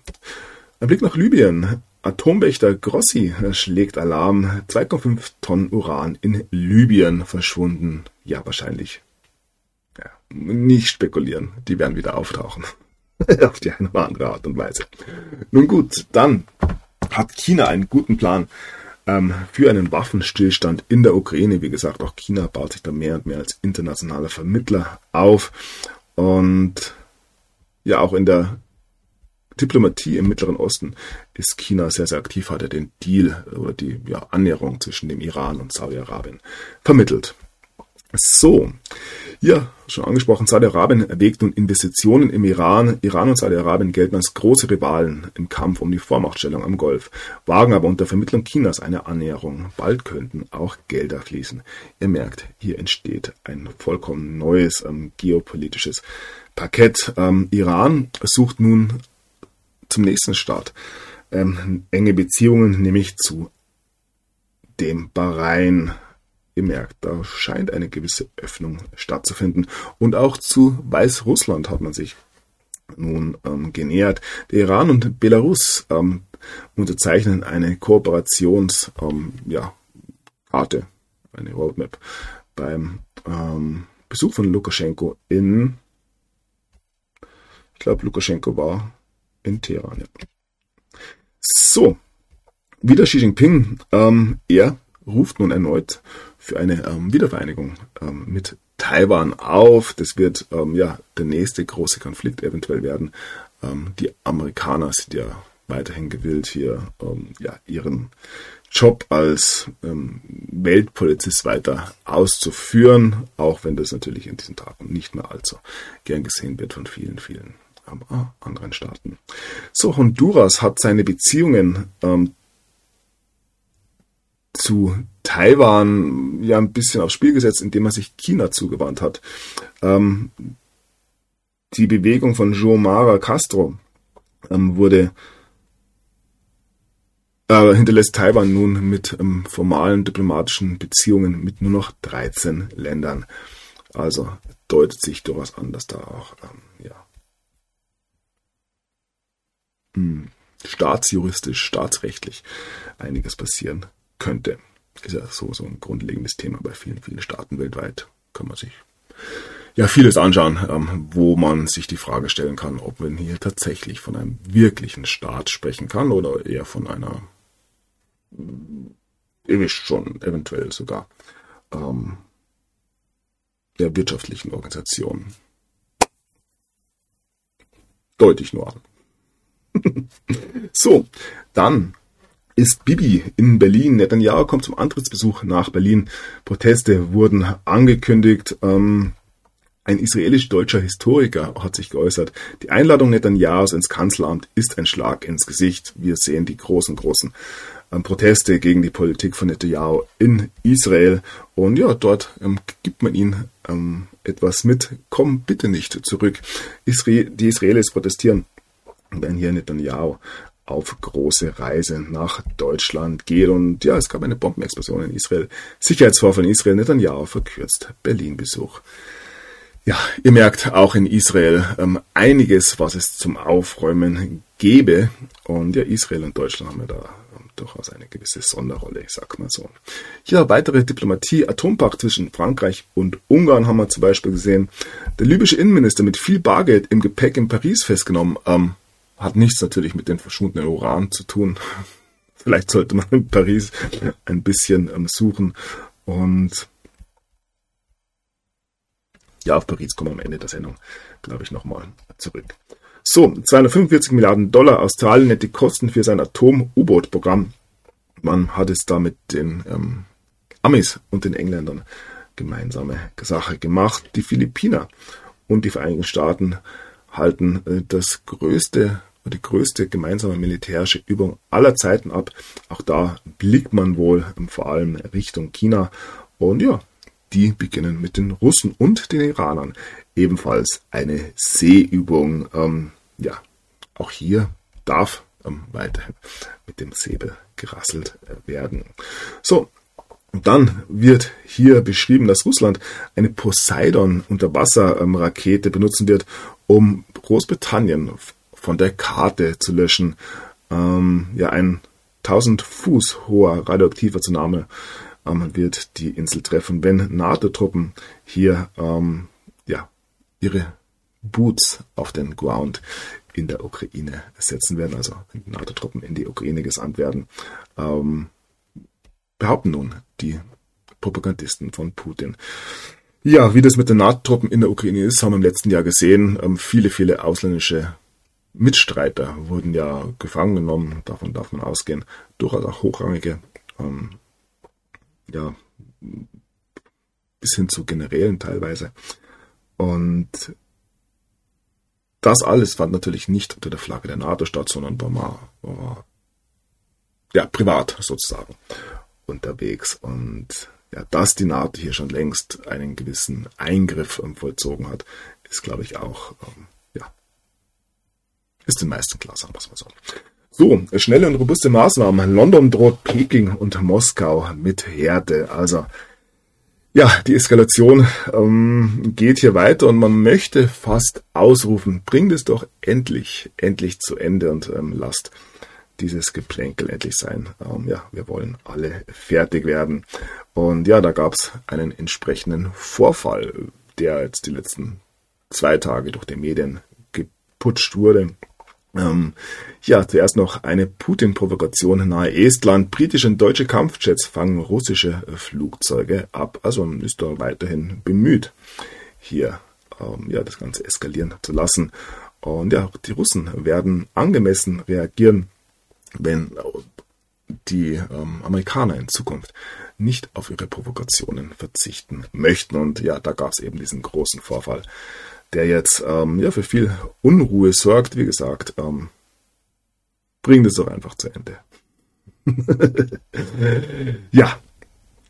Ein Blick nach Libyen. Atomwächter Grossi schlägt Alarm. 2,5 Tonnen Uran in Libyen verschwunden. Ja, wahrscheinlich. Ja, nicht spekulieren. Die werden wieder auftauchen. Auf die eine oder andere Art und Weise. Nun gut, dann hat China einen guten Plan ähm, für einen Waffenstillstand in der Ukraine. Wie gesagt, auch China baut sich da mehr und mehr als internationaler Vermittler auf. Und ja, auch in der Diplomatie im Mittleren Osten ist China sehr, sehr aktiv, hat er den Deal oder die ja, Annäherung zwischen dem Iran und Saudi-Arabien vermittelt. So, ja, schon angesprochen, Saudi-Arabien erwägt nun Investitionen im Iran. Iran und Saudi-Arabien gelten als große Rivalen im Kampf um die Vormachtstellung am Golf, wagen aber unter Vermittlung Chinas eine Annäherung. Bald könnten auch Gelder fließen. Ihr merkt, hier entsteht ein vollkommen neues ähm, geopolitisches Parkett. Ähm, Iran sucht nun zum nächsten Start. Ähm, enge Beziehungen, nämlich zu dem Bahrain. Ihr merkt, da scheint eine gewisse Öffnung stattzufinden. Und auch zu Weißrussland hat man sich nun ähm, genähert. Der Iran und Belarus ähm, unterzeichnen eine Kooperations, ähm, ja, eine Roadmap beim ähm, Besuch von Lukaschenko in, ich glaube, Lukaschenko war in Teheran. Ja. So, wieder Xi Jinping. Ähm, er ruft nun erneut für eine ähm, Wiedervereinigung ähm, mit Taiwan auf. Das wird ähm, ja der nächste große Konflikt eventuell werden. Ähm, die Amerikaner sind ja weiterhin gewillt, hier ähm, ja, ihren Job als Weltpolizist weiter auszuführen, auch wenn das natürlich in diesen Tagen nicht mehr allzu gern gesehen wird von vielen, vielen aber anderen Staaten. So, Honduras hat seine Beziehungen ähm, zu Taiwan ja ein bisschen aufs Spiel gesetzt, indem er sich China zugewandt hat. Ähm, die Bewegung von Xiomara Castro ähm, wurde äh, hinterlässt Taiwan nun mit ähm, formalen diplomatischen Beziehungen mit nur noch 13 Ländern. Also deutet sich durchaus an, dass da auch ähm, ja, hm, staatsjuristisch, staatsrechtlich einiges passieren könnte. Ist ja so, so ein grundlegendes Thema bei vielen, vielen Staaten weltweit. Kann man sich ja vieles anschauen, ähm, wo man sich die Frage stellen kann, ob man hier tatsächlich von einem wirklichen Staat sprechen kann oder eher von einer, ewig schon eventuell sogar, ähm, der wirtschaftlichen Organisation. Deutlich nur an. so, dann ist Bibi in Berlin. Netanyahu kommt zum Antrittsbesuch nach Berlin. Proteste wurden angekündigt. Ähm, ein israelisch-deutscher Historiker hat sich geäußert. Die Einladung Netanyahus ins Kanzleramt ist ein Schlag ins Gesicht. Wir sehen die großen, großen ähm, Proteste gegen die Politik von Netanyahu in Israel. Und ja, dort ähm, gibt man ihnen ähm, etwas mit. Komm bitte nicht zurück. Isra die Israelis protestieren, wenn hier Netanyahu auf große Reise nach Deutschland geht. Und ja, es gab eine Bombenexplosion in Israel. Sicherheitsvorfall in Israel. Netanyahu verkürzt Berlin-Besuch. Ja, ihr merkt auch in Israel ähm, einiges, was es zum Aufräumen gäbe. Und ja, Israel und Deutschland haben ja da ähm, durchaus eine gewisse Sonderrolle, ich sag mal so. Ja, weitere Diplomatie, Atompacht zwischen Frankreich und Ungarn haben wir zum Beispiel gesehen. Der libysche Innenminister mit viel Bargeld im Gepäck in Paris festgenommen. Ähm, hat nichts natürlich mit den verschwundenen Uran zu tun. Vielleicht sollte man in Paris ein bisschen ähm, suchen. Und ja, auf Paris kommen wir am Ende der Sendung, glaube ich, nochmal zurück. So, 245 Milliarden Dollar. Australien nennt die Kosten für sein Atom-U-Boot-Programm. Man hat es da mit den ähm, Amis und den Engländern gemeinsame Sache gemacht. Die Philippiner und die Vereinigten Staaten halten äh, das größte die größte gemeinsame militärische Übung aller Zeiten ab. Auch da blickt man wohl ähm, vor allem Richtung China. Und ja, die beginnen mit den Russen und den Iranern. Ebenfalls eine Seeübung. Ähm, ja, auch hier darf ähm, weiterhin mit dem Säbel gerasselt äh, werden. So, dann wird hier beschrieben, dass Russland eine Poseidon Unterwasserrakete ähm, benutzen wird, um Großbritannien von der Karte zu löschen. Ähm, ja, ein 1000 Fuß hoher radioaktiver Tsunami ähm, wird die Insel treffen, wenn NATO-Truppen hier ähm, ja, ihre Boots auf den Ground in der Ukraine setzen werden, also NATO-Truppen in die Ukraine gesandt werden, ähm, behaupten nun die Propagandisten von Putin. Ja, wie das mit den NATO-Truppen in der Ukraine ist, haben wir im letzten Jahr gesehen. Ähm, viele, viele ausländische Mitstreiter wurden ja gefangen genommen, davon darf man ausgehen, durchaus auch hochrangige ähm, ja, bis hin zu Generälen teilweise. Und das alles fand natürlich nicht unter der Flagge der NATO statt, sondern war mal, war ja, privat sozusagen unterwegs. Und ja, dass die NATO hier schon längst einen gewissen Eingriff ähm, vollzogen hat, ist, glaube ich, auch, ähm, ja, ist den meisten klar, sagen wir mal so. So, schnelle und robuste Maßnahmen. London droht Peking und Moskau mit Härte. Also, ja, die Eskalation ähm, geht hier weiter und man möchte fast ausrufen, bringt es doch endlich, endlich zu Ende und ähm, lasst dieses Geplänkel endlich sein. Ähm, ja, wir wollen alle fertig werden. Und ja, da gab es einen entsprechenden Vorfall, der jetzt die letzten zwei Tage durch die Medien geputscht wurde. Ähm, ja, zuerst noch eine Putin-Provokation nahe Estland. Britische und deutsche Kampfjets fangen russische Flugzeuge ab. Also man ist da weiterhin bemüht, hier ähm, ja, das Ganze eskalieren zu lassen. Und ja, die Russen werden angemessen reagieren, wenn die ähm, Amerikaner in Zukunft nicht auf ihre Provokationen verzichten möchten. Und ja, da gab es eben diesen großen Vorfall der jetzt ähm, ja, für viel Unruhe sorgt. Wie gesagt, ähm, bringt es doch einfach zu Ende. ja,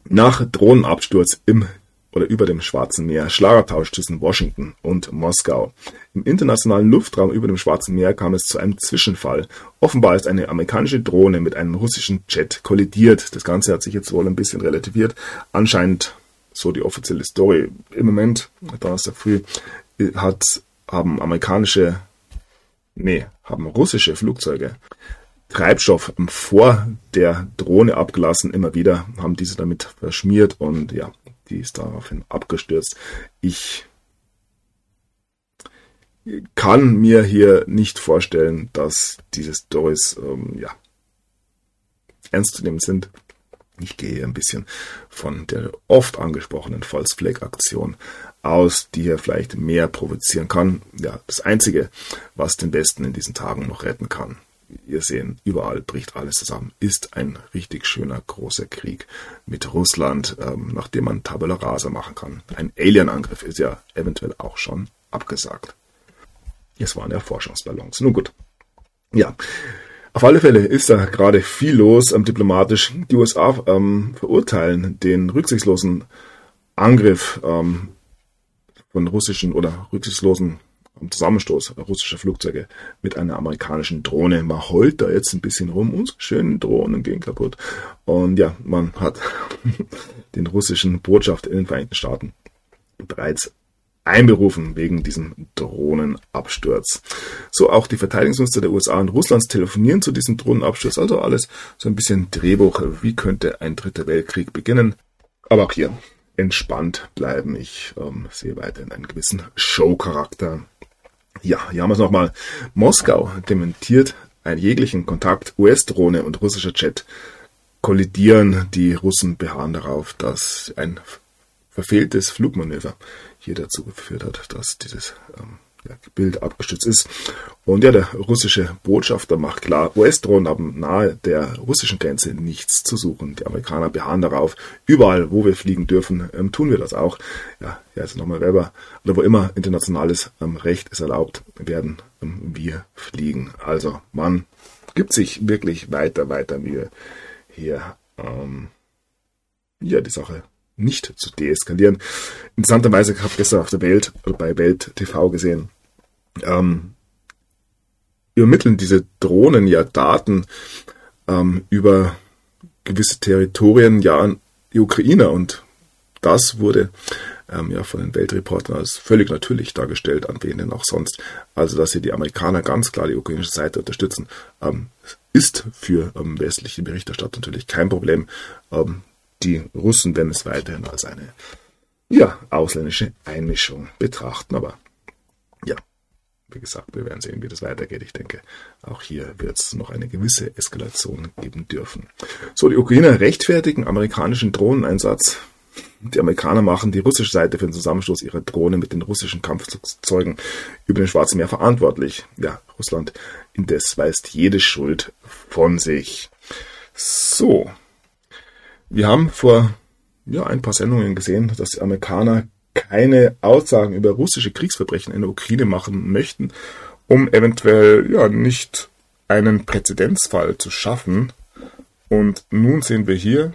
nach Drohnenabsturz im oder über dem Schwarzen Meer Schlagertausch zwischen Washington und Moskau. Im internationalen Luftraum über dem Schwarzen Meer kam es zu einem Zwischenfall. Offenbar ist eine amerikanische Drohne mit einem russischen Jet kollidiert. Das Ganze hat sich jetzt wohl ein bisschen relativiert. Anscheinend, so die offizielle Story, im Moment, Donnerstag früh, hat, haben amerikanische, nee, haben russische Flugzeuge Treibstoff vor der Drohne abgelassen. Immer wieder haben diese damit verschmiert und ja, die ist daraufhin abgestürzt. Ich kann mir hier nicht vorstellen, dass diese Stories ähm, ja, ernst zu nehmen sind. Ich gehe ein bisschen von der oft angesprochenen False Flag Aktion aus, die hier vielleicht mehr provozieren kann. Ja, das Einzige, was den Westen in diesen Tagen noch retten kann, ihr sehen, überall bricht alles zusammen. Ist ein richtig schöner großer Krieg mit Russland, ähm, nachdem man Tabula Rasa machen kann. Ein Alien-Angriff ist ja eventuell auch schon abgesagt. Es waren ja Forschungsballons. Nun gut. Ja. Auf alle Fälle ist da gerade viel los ähm, diplomatisch. Die USA ähm, verurteilen den rücksichtslosen Angriff ähm, von russischen oder rücksichtslosen Zusammenstoß russischer Flugzeuge mit einer amerikanischen Drohne. Man heult da jetzt ein bisschen rum, unsere schönen Drohnen gehen kaputt. Und ja, man hat den russischen Botschafter in den Vereinigten Staaten bereits einberufen wegen diesem Drohnenabsturz. So auch die Verteidigungsminister der USA und Russlands telefonieren zu diesem Drohnenabsturz. Also alles so ein bisschen Drehbuch. Wie könnte ein dritter Weltkrieg beginnen? Aber auch hier entspannt bleiben. Ich ähm, sehe weiterhin einen gewissen Show-Charakter ja, hier haben wir es nochmal. Moskau dementiert einen jeglichen Kontakt. US-Drohne und russischer Jet kollidieren. Die Russen beharren darauf, dass ein verfehltes Flugmanöver hier dazu geführt hat, dass dieses ähm, Bild abgestützt ist. Und ja, der russische Botschafter macht klar, US-Drohnen haben nahe der russischen Grenze nichts zu suchen. Die Amerikaner beharren darauf, überall, wo wir fliegen dürfen, ähm, tun wir das auch. Ja, ja also nochmal Weber, oder wo immer internationales ähm, Recht ist erlaubt, werden ähm, wir fliegen. Also man gibt sich wirklich weiter, weiter Mühe, hier ähm, ja, die Sache nicht zu deeskalieren. Interessanterweise habe ich gestern auf der Welt oder bei Welt TV gesehen, ähm, übermitteln diese Drohnen ja Daten ähm, über gewisse Territorien ja an die Ukraine und das wurde ähm, ja von den Weltreportern als völlig natürlich dargestellt, an wen denn auch sonst. Also dass hier die Amerikaner ganz klar die ukrainische Seite unterstützen, ähm, ist für ähm, westliche Berichterstatter natürlich kein Problem. Ähm, die Russen werden es weiterhin als eine ja, ausländische Einmischung betrachten. Aber ja, wie gesagt, wir werden sehen, wie das weitergeht. Ich denke, auch hier wird es noch eine gewisse Eskalation geben dürfen. So, die Ukrainer rechtfertigen amerikanischen Drohneneinsatz. Die Amerikaner machen die russische Seite für den Zusammenstoß ihrer Drohne mit den russischen Kampfzeugen über den Schwarzen Meer verantwortlich. Ja, Russland indes weist jede Schuld von sich. So, wir haben vor ja, ein paar Sendungen gesehen, dass die Amerikaner keine Aussagen über russische Kriegsverbrechen in der Ukraine machen möchten, um eventuell ja nicht einen Präzedenzfall zu schaffen. Und nun sehen wir hier,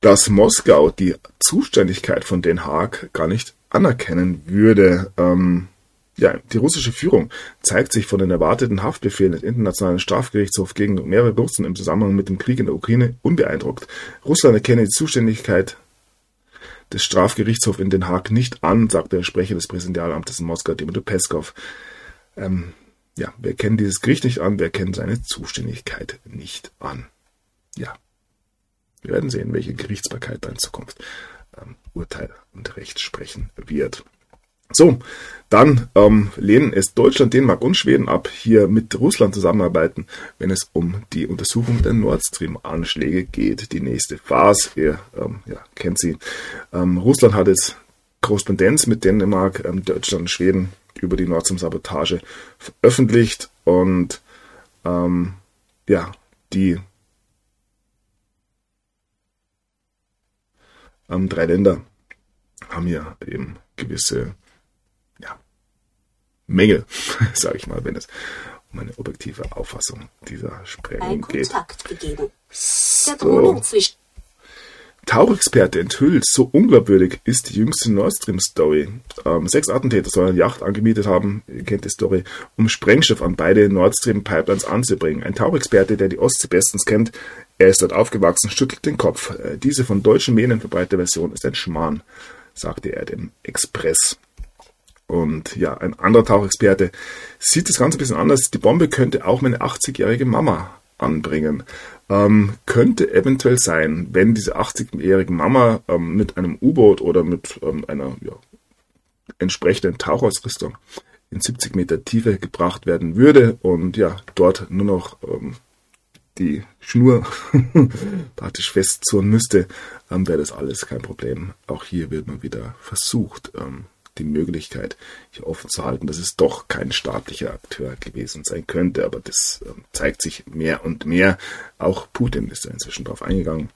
dass Moskau die Zuständigkeit von Den Haag gar nicht anerkennen würde. Ähm, ja, die russische Führung zeigt sich von den erwarteten Haftbefehlen des Internationalen Strafgerichtshof gegen mehrere Russen im Zusammenhang mit dem Krieg in der Ukraine unbeeindruckt. Russland erkenne die Zuständigkeit des Strafgerichtshofs in Den Haag nicht an, sagte der Sprecher des Präsidialamtes in Moskau, Dmitry Peskov. Ähm, ja, wir kennen dieses Gericht nicht an, wir kennen seine Zuständigkeit nicht an. Ja, wir werden sehen, welche Gerichtsbarkeit da in Zukunft ähm, Urteil und Recht sprechen wird. So, dann ähm, lehnen es Deutschland, Dänemark und Schweden ab, hier mit Russland zusammenarbeiten, wenn es um die Untersuchung der Nord Stream-Anschläge geht. Die nächste Phase, ihr ähm, ja, kennt sie. Ähm, Russland hat jetzt Korrespondenz mit Dänemark, ähm, Deutschland und Schweden über die Nord Stream-Sabotage veröffentlicht und ähm, ja, die ähm, drei Länder haben hier eben gewisse Menge, sage ich mal, wenn es um eine objektive Auffassung dieser Sprengung geht. Kontakt gegeben. So. Tauchexperte enthüllt, so unglaubwürdig ist die jüngste Nord Stream Story. Ähm, sechs Attentäter sollen eine Yacht angemietet haben, ihr kennt die Story, um Sprengstoff an beide Nord Stream Pipelines anzubringen. Ein Tauchexperte, der die Ostsee bestens kennt, er ist dort aufgewachsen, schüttelt den Kopf. Äh, diese von deutschen Medien verbreitete Version ist ein Schmarrn, sagte er dem Express. Und ja, ein anderer Tauchexperte sieht das Ganze ein bisschen anders. Die Bombe könnte auch meine 80-jährige Mama anbringen. Ähm, könnte eventuell sein, wenn diese 80-jährige Mama ähm, mit einem U-Boot oder mit ähm, einer ja, entsprechenden Tauchausrüstung in 70 Meter Tiefe gebracht werden würde und ja, dort nur noch ähm, die Schnur praktisch festzurren müsste, ähm, wäre das alles kein Problem. Auch hier wird man wieder versucht, ähm, die Möglichkeit hier offen zu halten, dass es doch kein staatlicher Akteur gewesen sein könnte. Aber das äh, zeigt sich mehr und mehr. Auch Putin ist da inzwischen darauf eingegangen.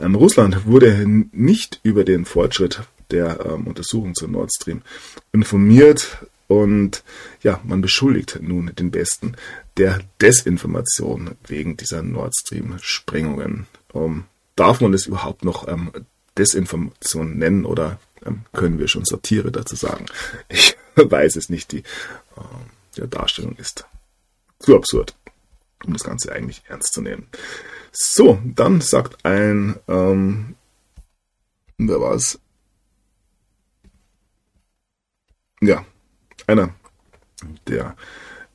Ähm, Russland wurde nicht über den Fortschritt der ähm, Untersuchung zu Nord Stream informiert und ja, man beschuldigt nun den Besten der Desinformation wegen dieser Nord Stream Sprengungen. Um, darf man es überhaupt noch ähm, Desinformation nennen oder ähm, können wir schon Satire dazu sagen? Ich weiß es nicht. Die, äh, Darstellung ist zu absurd, um das Ganze eigentlich ernst zu nehmen. So, dann sagt ein, ähm, wer war es? Ja, einer der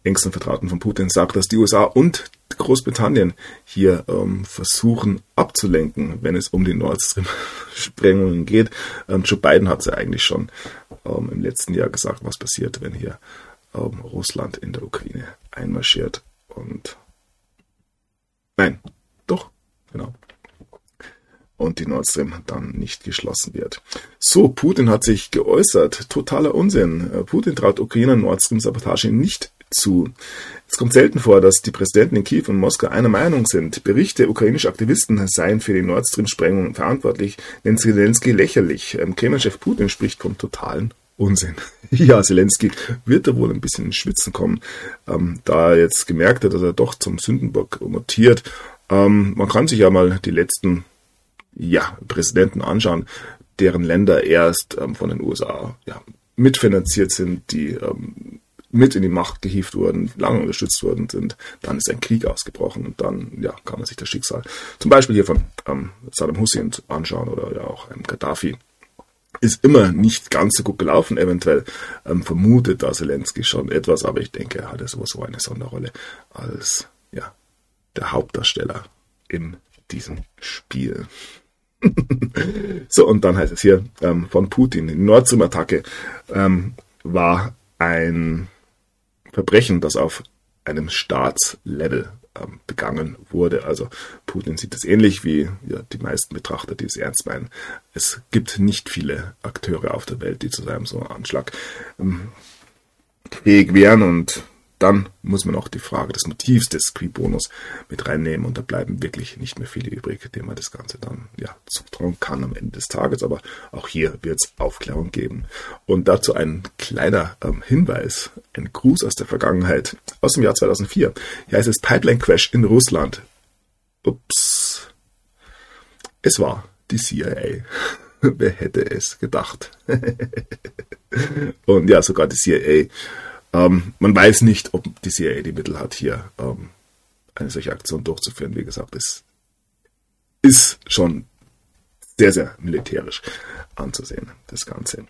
engsten Vertrauten von Putin sagt, dass die USA und Großbritannien hier ähm, versuchen abzulenken, wenn es um die Nord Stream-Sprengungen geht. Ähm, Joe Biden hat es ja eigentlich schon ähm, im letzten Jahr gesagt, was passiert, wenn hier ähm, Russland in der Ukraine einmarschiert. Und nein, doch, genau. Und die Nord Stream dann nicht geschlossen wird. So, Putin hat sich geäußert. Totaler Unsinn. Äh, Putin traut Ukrainer Nord Stream Sabotage nicht zu. Es kommt selten vor, dass die Präsidenten in Kiew und Moskau einer Meinung sind. Berichte ukrainischer Aktivisten seien für die Nord Stream-Sprengung verantwortlich, nennt Zelensky lächerlich. Ähm, Kreml-Chef Putin spricht vom totalen Unsinn. ja, Zelensky wird da wohl ein bisschen ins Schwitzen kommen, ähm, da er jetzt gemerkt hat, dass er doch zum Sündenbock mutiert. Ähm, man kann sich ja mal die letzten ja, Präsidenten anschauen, deren Länder erst ähm, von den USA ja, mitfinanziert sind, die ähm, mit in die Macht gehievt wurden, lange unterstützt worden sind. Dann ist ein Krieg ausgebrochen und dann ja, kann man sich das Schicksal zum Beispiel hier von ähm, Saddam Hussein anschauen oder ja auch ähm, Gaddafi. Ist immer nicht ganz so gut gelaufen, eventuell ähm, vermutet da Zelensky schon etwas, aber ich denke, er hatte sowieso eine Sonderrolle als ja, der Hauptdarsteller in diesem Spiel. so, und dann heißt es hier ähm, von Putin, die Nord Stream-Attacke ähm, war ein Verbrechen, das auf einem Staatslevel ähm, begangen wurde. Also Putin sieht es ähnlich wie ja, die meisten Betrachter, die es ernst meinen. Es gibt nicht viele Akteure auf der Welt, die zu seinem so Anschlag ähm, fähig wären und dann muss man auch die Frage des Motivs des Qui-Bonus mit reinnehmen und da bleiben wirklich nicht mehr viele übrig, denen man das Ganze dann ja zutrauen kann am Ende des Tages. Aber auch hier wird es Aufklärung geben. Und dazu ein kleiner ähm, Hinweis, ein Gruß aus der Vergangenheit, aus dem Jahr 2004. Hier heißt es Pipeline Crash in Russland. Ups. Es war die CIA. Wer hätte es gedacht? und ja, sogar die CIA ähm, man weiß nicht, ob die CIA die Mittel hat, hier ähm, eine solche Aktion durchzuführen. Wie gesagt, es ist schon sehr, sehr militärisch anzusehen, das Ganze.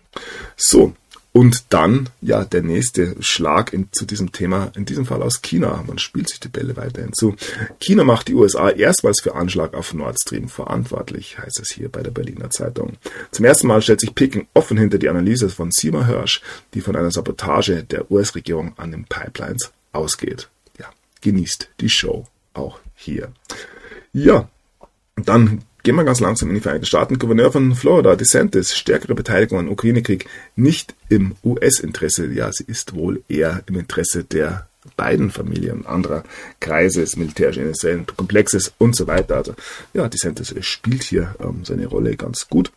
So, und dann, ja, der nächste Schlag in, zu diesem Thema, in diesem Fall aus China. Man spielt sich die Bälle weiterhin zu. China macht die USA erstmals für Anschlag auf Nord Stream verantwortlich, heißt es hier bei der Berliner Zeitung. Zum ersten Mal stellt sich Peking offen hinter die Analyse von Seymour Hirsch, die von einer Sabotage der US-Regierung an den Pipelines ausgeht. Ja, genießt die Show auch hier. Ja, dann Gehen wir ganz langsam in die Vereinigten Staaten. Gouverneur von Florida, DeSantis, stärkere Beteiligung am Ukraine-Krieg nicht im US-Interesse. Ja, sie ist wohl eher im Interesse der beiden Familien, anderer Kreise des militärischen Komplexes und so weiter. Also ja, DeSantis spielt hier ähm, seine Rolle ganz gut.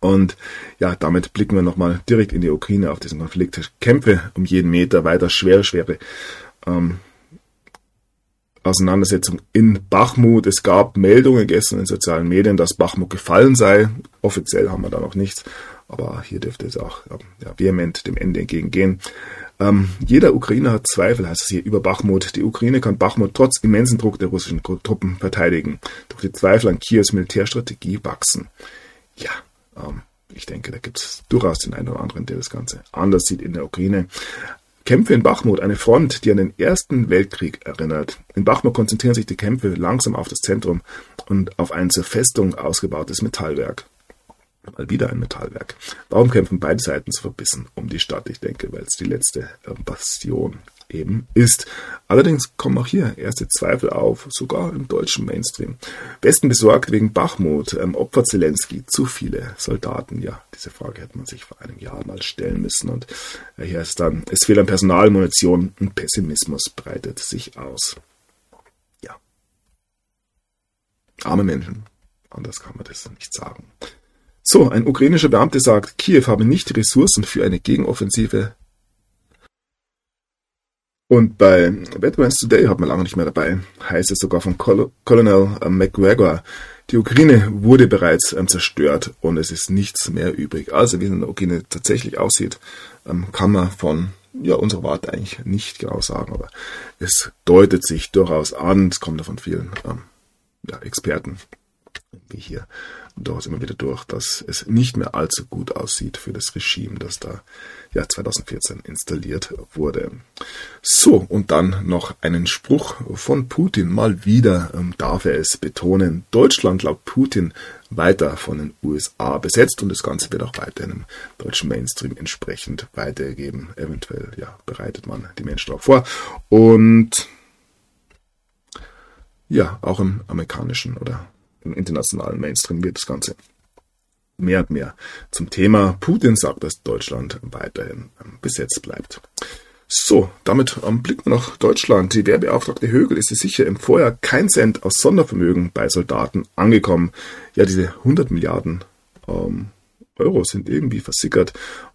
Und ja, damit blicken wir nochmal direkt in die Ukraine auf diesen Konflikt. Kämpfe um jeden Meter weiter, schwere, schwere ähm, Auseinandersetzung in Bachmut. Es gab Meldungen gestern in sozialen Medien, dass Bachmut gefallen sei. Offiziell haben wir da noch nichts, aber hier dürfte es auch ja, vehement dem Ende entgegengehen. Ähm, jeder Ukrainer hat Zweifel, heißt es hier, über Bachmut. Die Ukraine kann Bachmut trotz immensen Druck der russischen Truppen verteidigen. Doch die Zweifel an Kiews Militärstrategie wachsen. Ja, ähm, ich denke, da gibt es durchaus den einen oder anderen, der das Ganze anders sieht in der Ukraine. Kämpfe in Bachmut, eine Front, die an den Ersten Weltkrieg erinnert. In Bachmut konzentrieren sich die Kämpfe langsam auf das Zentrum und auf ein zur Festung ausgebautes Metallwerk. Mal wieder ein Metallwerk. Warum kämpfen beide Seiten so verbissen um die Stadt? Ich denke, weil es die letzte äh, Bastion eben ist. Allerdings kommen auch hier erste Zweifel auf, sogar im deutschen Mainstream. Westen besorgt wegen Bachmut, ähm, Opfer Zelensky, zu viele Soldaten. Ja, diese Frage hätte man sich vor einem Jahr mal stellen müssen. Und äh, hier ist dann, es fehlt an Personal, Munition und Pessimismus breitet sich aus. Ja. Arme Menschen. Anders kann man das nicht sagen. So, ein ukrainischer Beamter sagt, Kiew habe nicht die Ressourcen für eine Gegenoffensive. Und bei Veterans Today hat man lange nicht mehr dabei, heißt es sogar von Col Colonel McGregor, die Ukraine wurde bereits ähm, zerstört und es ist nichts mehr übrig. Also wie es in der Ukraine tatsächlich aussieht, ähm, kann man von ja, unserer Warte eigentlich nicht genau sagen, aber es deutet sich durchaus an, es kommt ja von vielen ähm, ja, Experten, wie hier durchaus immer wieder durch, dass es nicht mehr allzu gut aussieht für das Regime, das da ja 2014 installiert wurde. So, und dann noch einen Spruch von Putin. Mal wieder ähm, darf er es betonen. Deutschland laut Putin weiter von den USA besetzt und das Ganze wird auch weiter im deutschen Mainstream entsprechend weitergegeben. Eventuell, ja, bereitet man die Menschen darauf vor. Und ja, auch im amerikanischen oder im internationalen Mainstream wird das Ganze mehr und mehr zum Thema. Putin sagt, dass Deutschland weiterhin besetzt bleibt. So, damit ähm, blicken wir nach Deutschland. Die Werbeauftragte Högel ist sicher im Vorjahr kein Cent aus Sondervermögen bei Soldaten angekommen. Ja, diese 100 Milliarden ähm, Euro sind irgendwie versickert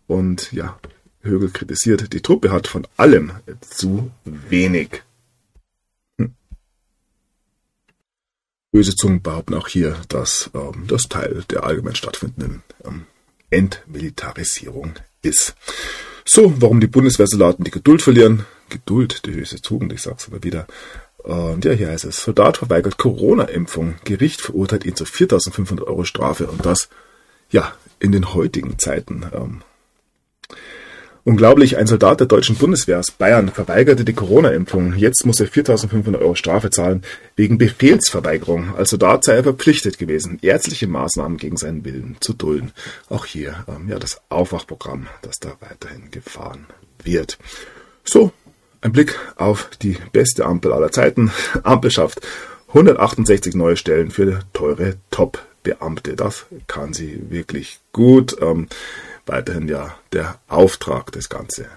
und ja, Högel kritisiert, die Truppe hat von allem zu wenig. Böse Zungen behaupten auch hier, dass ähm, das Teil der allgemein stattfindenden ähm, Entmilitarisierung ist. So, warum die Bundeswehrsoldaten die Geduld verlieren? Geduld, die höchste Tugend, ich sag's aber wieder. Und ja, hier heißt es, Soldat verweigert Corona-Impfung, Gericht verurteilt ihn zu 4.500 Euro Strafe und das, ja, in den heutigen Zeiten. Ähm, Unglaublich, ein Soldat der deutschen Bundeswehr aus Bayern verweigerte die Corona-Impfung. Jetzt muss er 4.500 Euro Strafe zahlen wegen Befehlsverweigerung. Als Soldat sei er verpflichtet gewesen, ärztliche Maßnahmen gegen seinen Willen zu dulden. Auch hier ähm, ja das Aufwachprogramm, das da weiterhin gefahren wird. So, ein Blick auf die beste Ampel aller Zeiten. Ampel schafft 168 neue Stellen für teure Top-Beamte. Das kann sie wirklich gut. Ähm, weiterhin ja der Auftrag, das ganze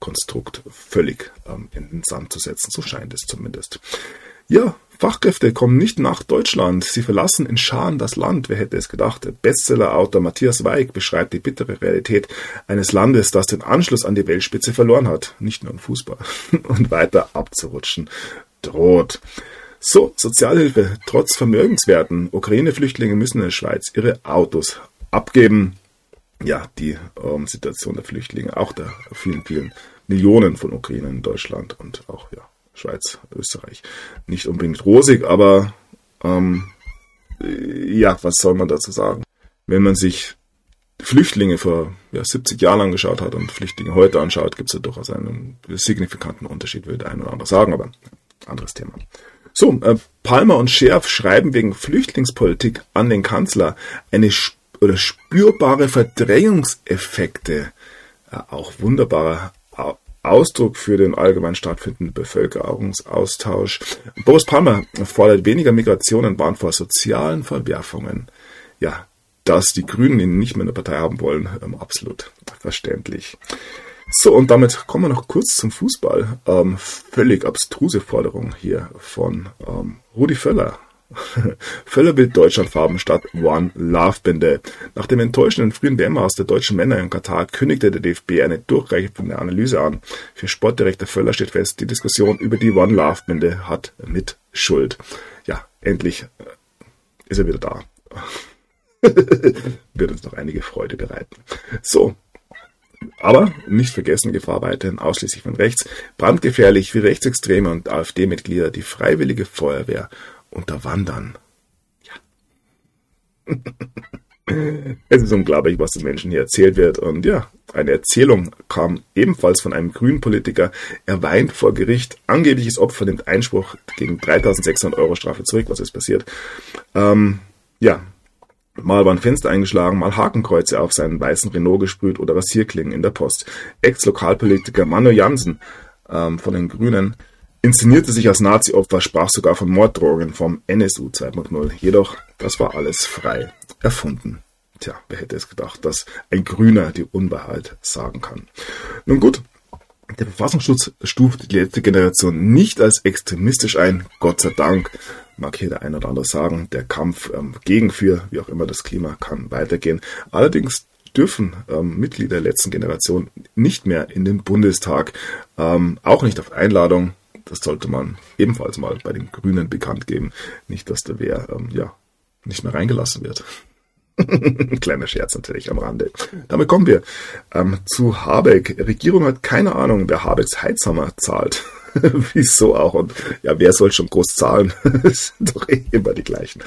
Konstrukt völlig ähm, in den Sand zu setzen. So scheint es zumindest. Ja, Fachkräfte kommen nicht nach Deutschland. Sie verlassen in Scharen das Land. Wer hätte es gedacht? Bestseller-Autor Matthias Weig beschreibt die bittere Realität eines Landes, das den Anschluss an die Weltspitze verloren hat. Nicht nur im Fußball. Und weiter abzurutschen droht. So, Sozialhilfe trotz Vermögenswerten. Ukraine-Flüchtlinge müssen in der Schweiz ihre Autos abgeben ja, die ähm, Situation der Flüchtlinge, auch der vielen, vielen Millionen von Ukrainern in Deutschland und auch ja, Schweiz, Österreich. Nicht unbedingt rosig, aber ähm, ja, was soll man dazu sagen? Wenn man sich Flüchtlinge vor ja, 70 Jahren angeschaut hat und Flüchtlinge heute anschaut, gibt es ja durchaus einen signifikanten Unterschied, würde ein oder andere sagen, aber anderes Thema. So, äh, Palmer und Scherf schreiben wegen Flüchtlingspolitik an den Kanzler eine oder spürbare Verdrängungseffekte. Auch wunderbarer Ausdruck für den allgemein stattfindenden Bevölkerungsaustausch. Boris Palmer fordert weniger Migration und warnt vor sozialen Verwerfungen. Ja, dass die Grünen ihn nicht mehr in der Partei haben wollen, ähm, absolut verständlich. So, und damit kommen wir noch kurz zum Fußball. Ähm, völlig abstruse Forderung hier von ähm, Rudi Völler Völlerbild Deutschlandfarben statt One Love Binde. Nach dem enttäuschenden frühen WM aus der deutschen Männer in Katar kündigte der DFB eine durchreichende Analyse an. Für Sportdirektor Völler steht fest, die Diskussion über die One Love Binde hat mit Schuld. Ja, endlich äh, ist er wieder da. Wird uns noch einige Freude bereiten. So, aber nicht vergessen, Gefahr weiterhin ausschließlich von rechts. Brandgefährlich für Rechtsextreme und AfD-Mitglieder die freiwillige Feuerwehr unterwandern. Ja. es ist unglaublich, was den Menschen hier erzählt wird. Und ja, eine Erzählung kam ebenfalls von einem grünen Politiker. Er weint vor Gericht. Angebliches Opfer nimmt Einspruch gegen 3600 Euro Strafe zurück. Was ist passiert? Ähm, ja, Mal waren Fenster eingeschlagen, mal Hakenkreuze auf seinen weißen Renault gesprüht oder Rasierklingen in der Post. Ex-Lokalpolitiker Manu Jansen ähm, von den Grünen inszenierte sich als Nazi-Opfer, sprach sogar von Morddrohungen vom NSU 2.0. Jedoch, das war alles frei erfunden. Tja, wer hätte es gedacht, dass ein Grüner die Unwahrheit sagen kann. Nun gut, der Verfassungsschutz stuft die letzte Generation nicht als extremistisch ein, Gott sei Dank, mag hier der ein oder andere sagen, der Kampf ähm, gegen für, wie auch immer das Klima, kann weitergehen. Allerdings dürfen ähm, Mitglieder der letzten Generation nicht mehr in den Bundestag, ähm, auch nicht auf Einladung. Das sollte man ebenfalls mal bei den Grünen bekannt geben. Nicht, dass der Wehr ähm, ja, nicht mehr reingelassen wird. Kleiner Scherz natürlich am Rande. Damit kommen wir ähm, zu Habeck. Regierung hat keine Ahnung, wer Habecks Heizhammer zahlt. Wieso auch? Und ja, wer soll schon groß zahlen? das sind doch eh immer die gleichen.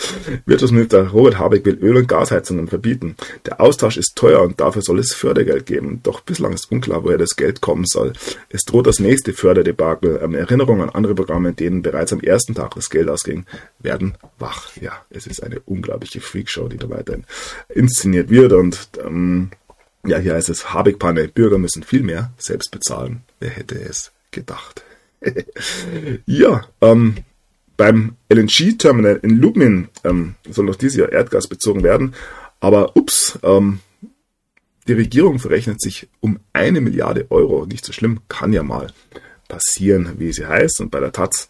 Wirtschaftsminister Robert Habeck will Öl- und Gasheizungen verbieten. Der Austausch ist teuer und dafür soll es Fördergeld geben. Doch bislang ist unklar, woher das Geld kommen soll. Es droht das nächste Förderdebakel. Ähm, Erinnerungen an andere Programme, in denen bereits am ersten Tag das Geld ausging, werden wach. Ja, es ist eine unglaubliche Freakshow, die da weiterhin inszeniert wird und ähm, ja, hier heißt es Habeck-Panne, Bürger müssen viel mehr selbst bezahlen. Wer hätte es gedacht? ja, ähm, beim LNG-Terminal in Lubmin ähm, soll noch dieses Jahr Erdgas bezogen werden. Aber ups, ähm, die Regierung verrechnet sich um eine Milliarde Euro. Nicht so schlimm, kann ja mal passieren, wie sie heißt. Und bei der Taz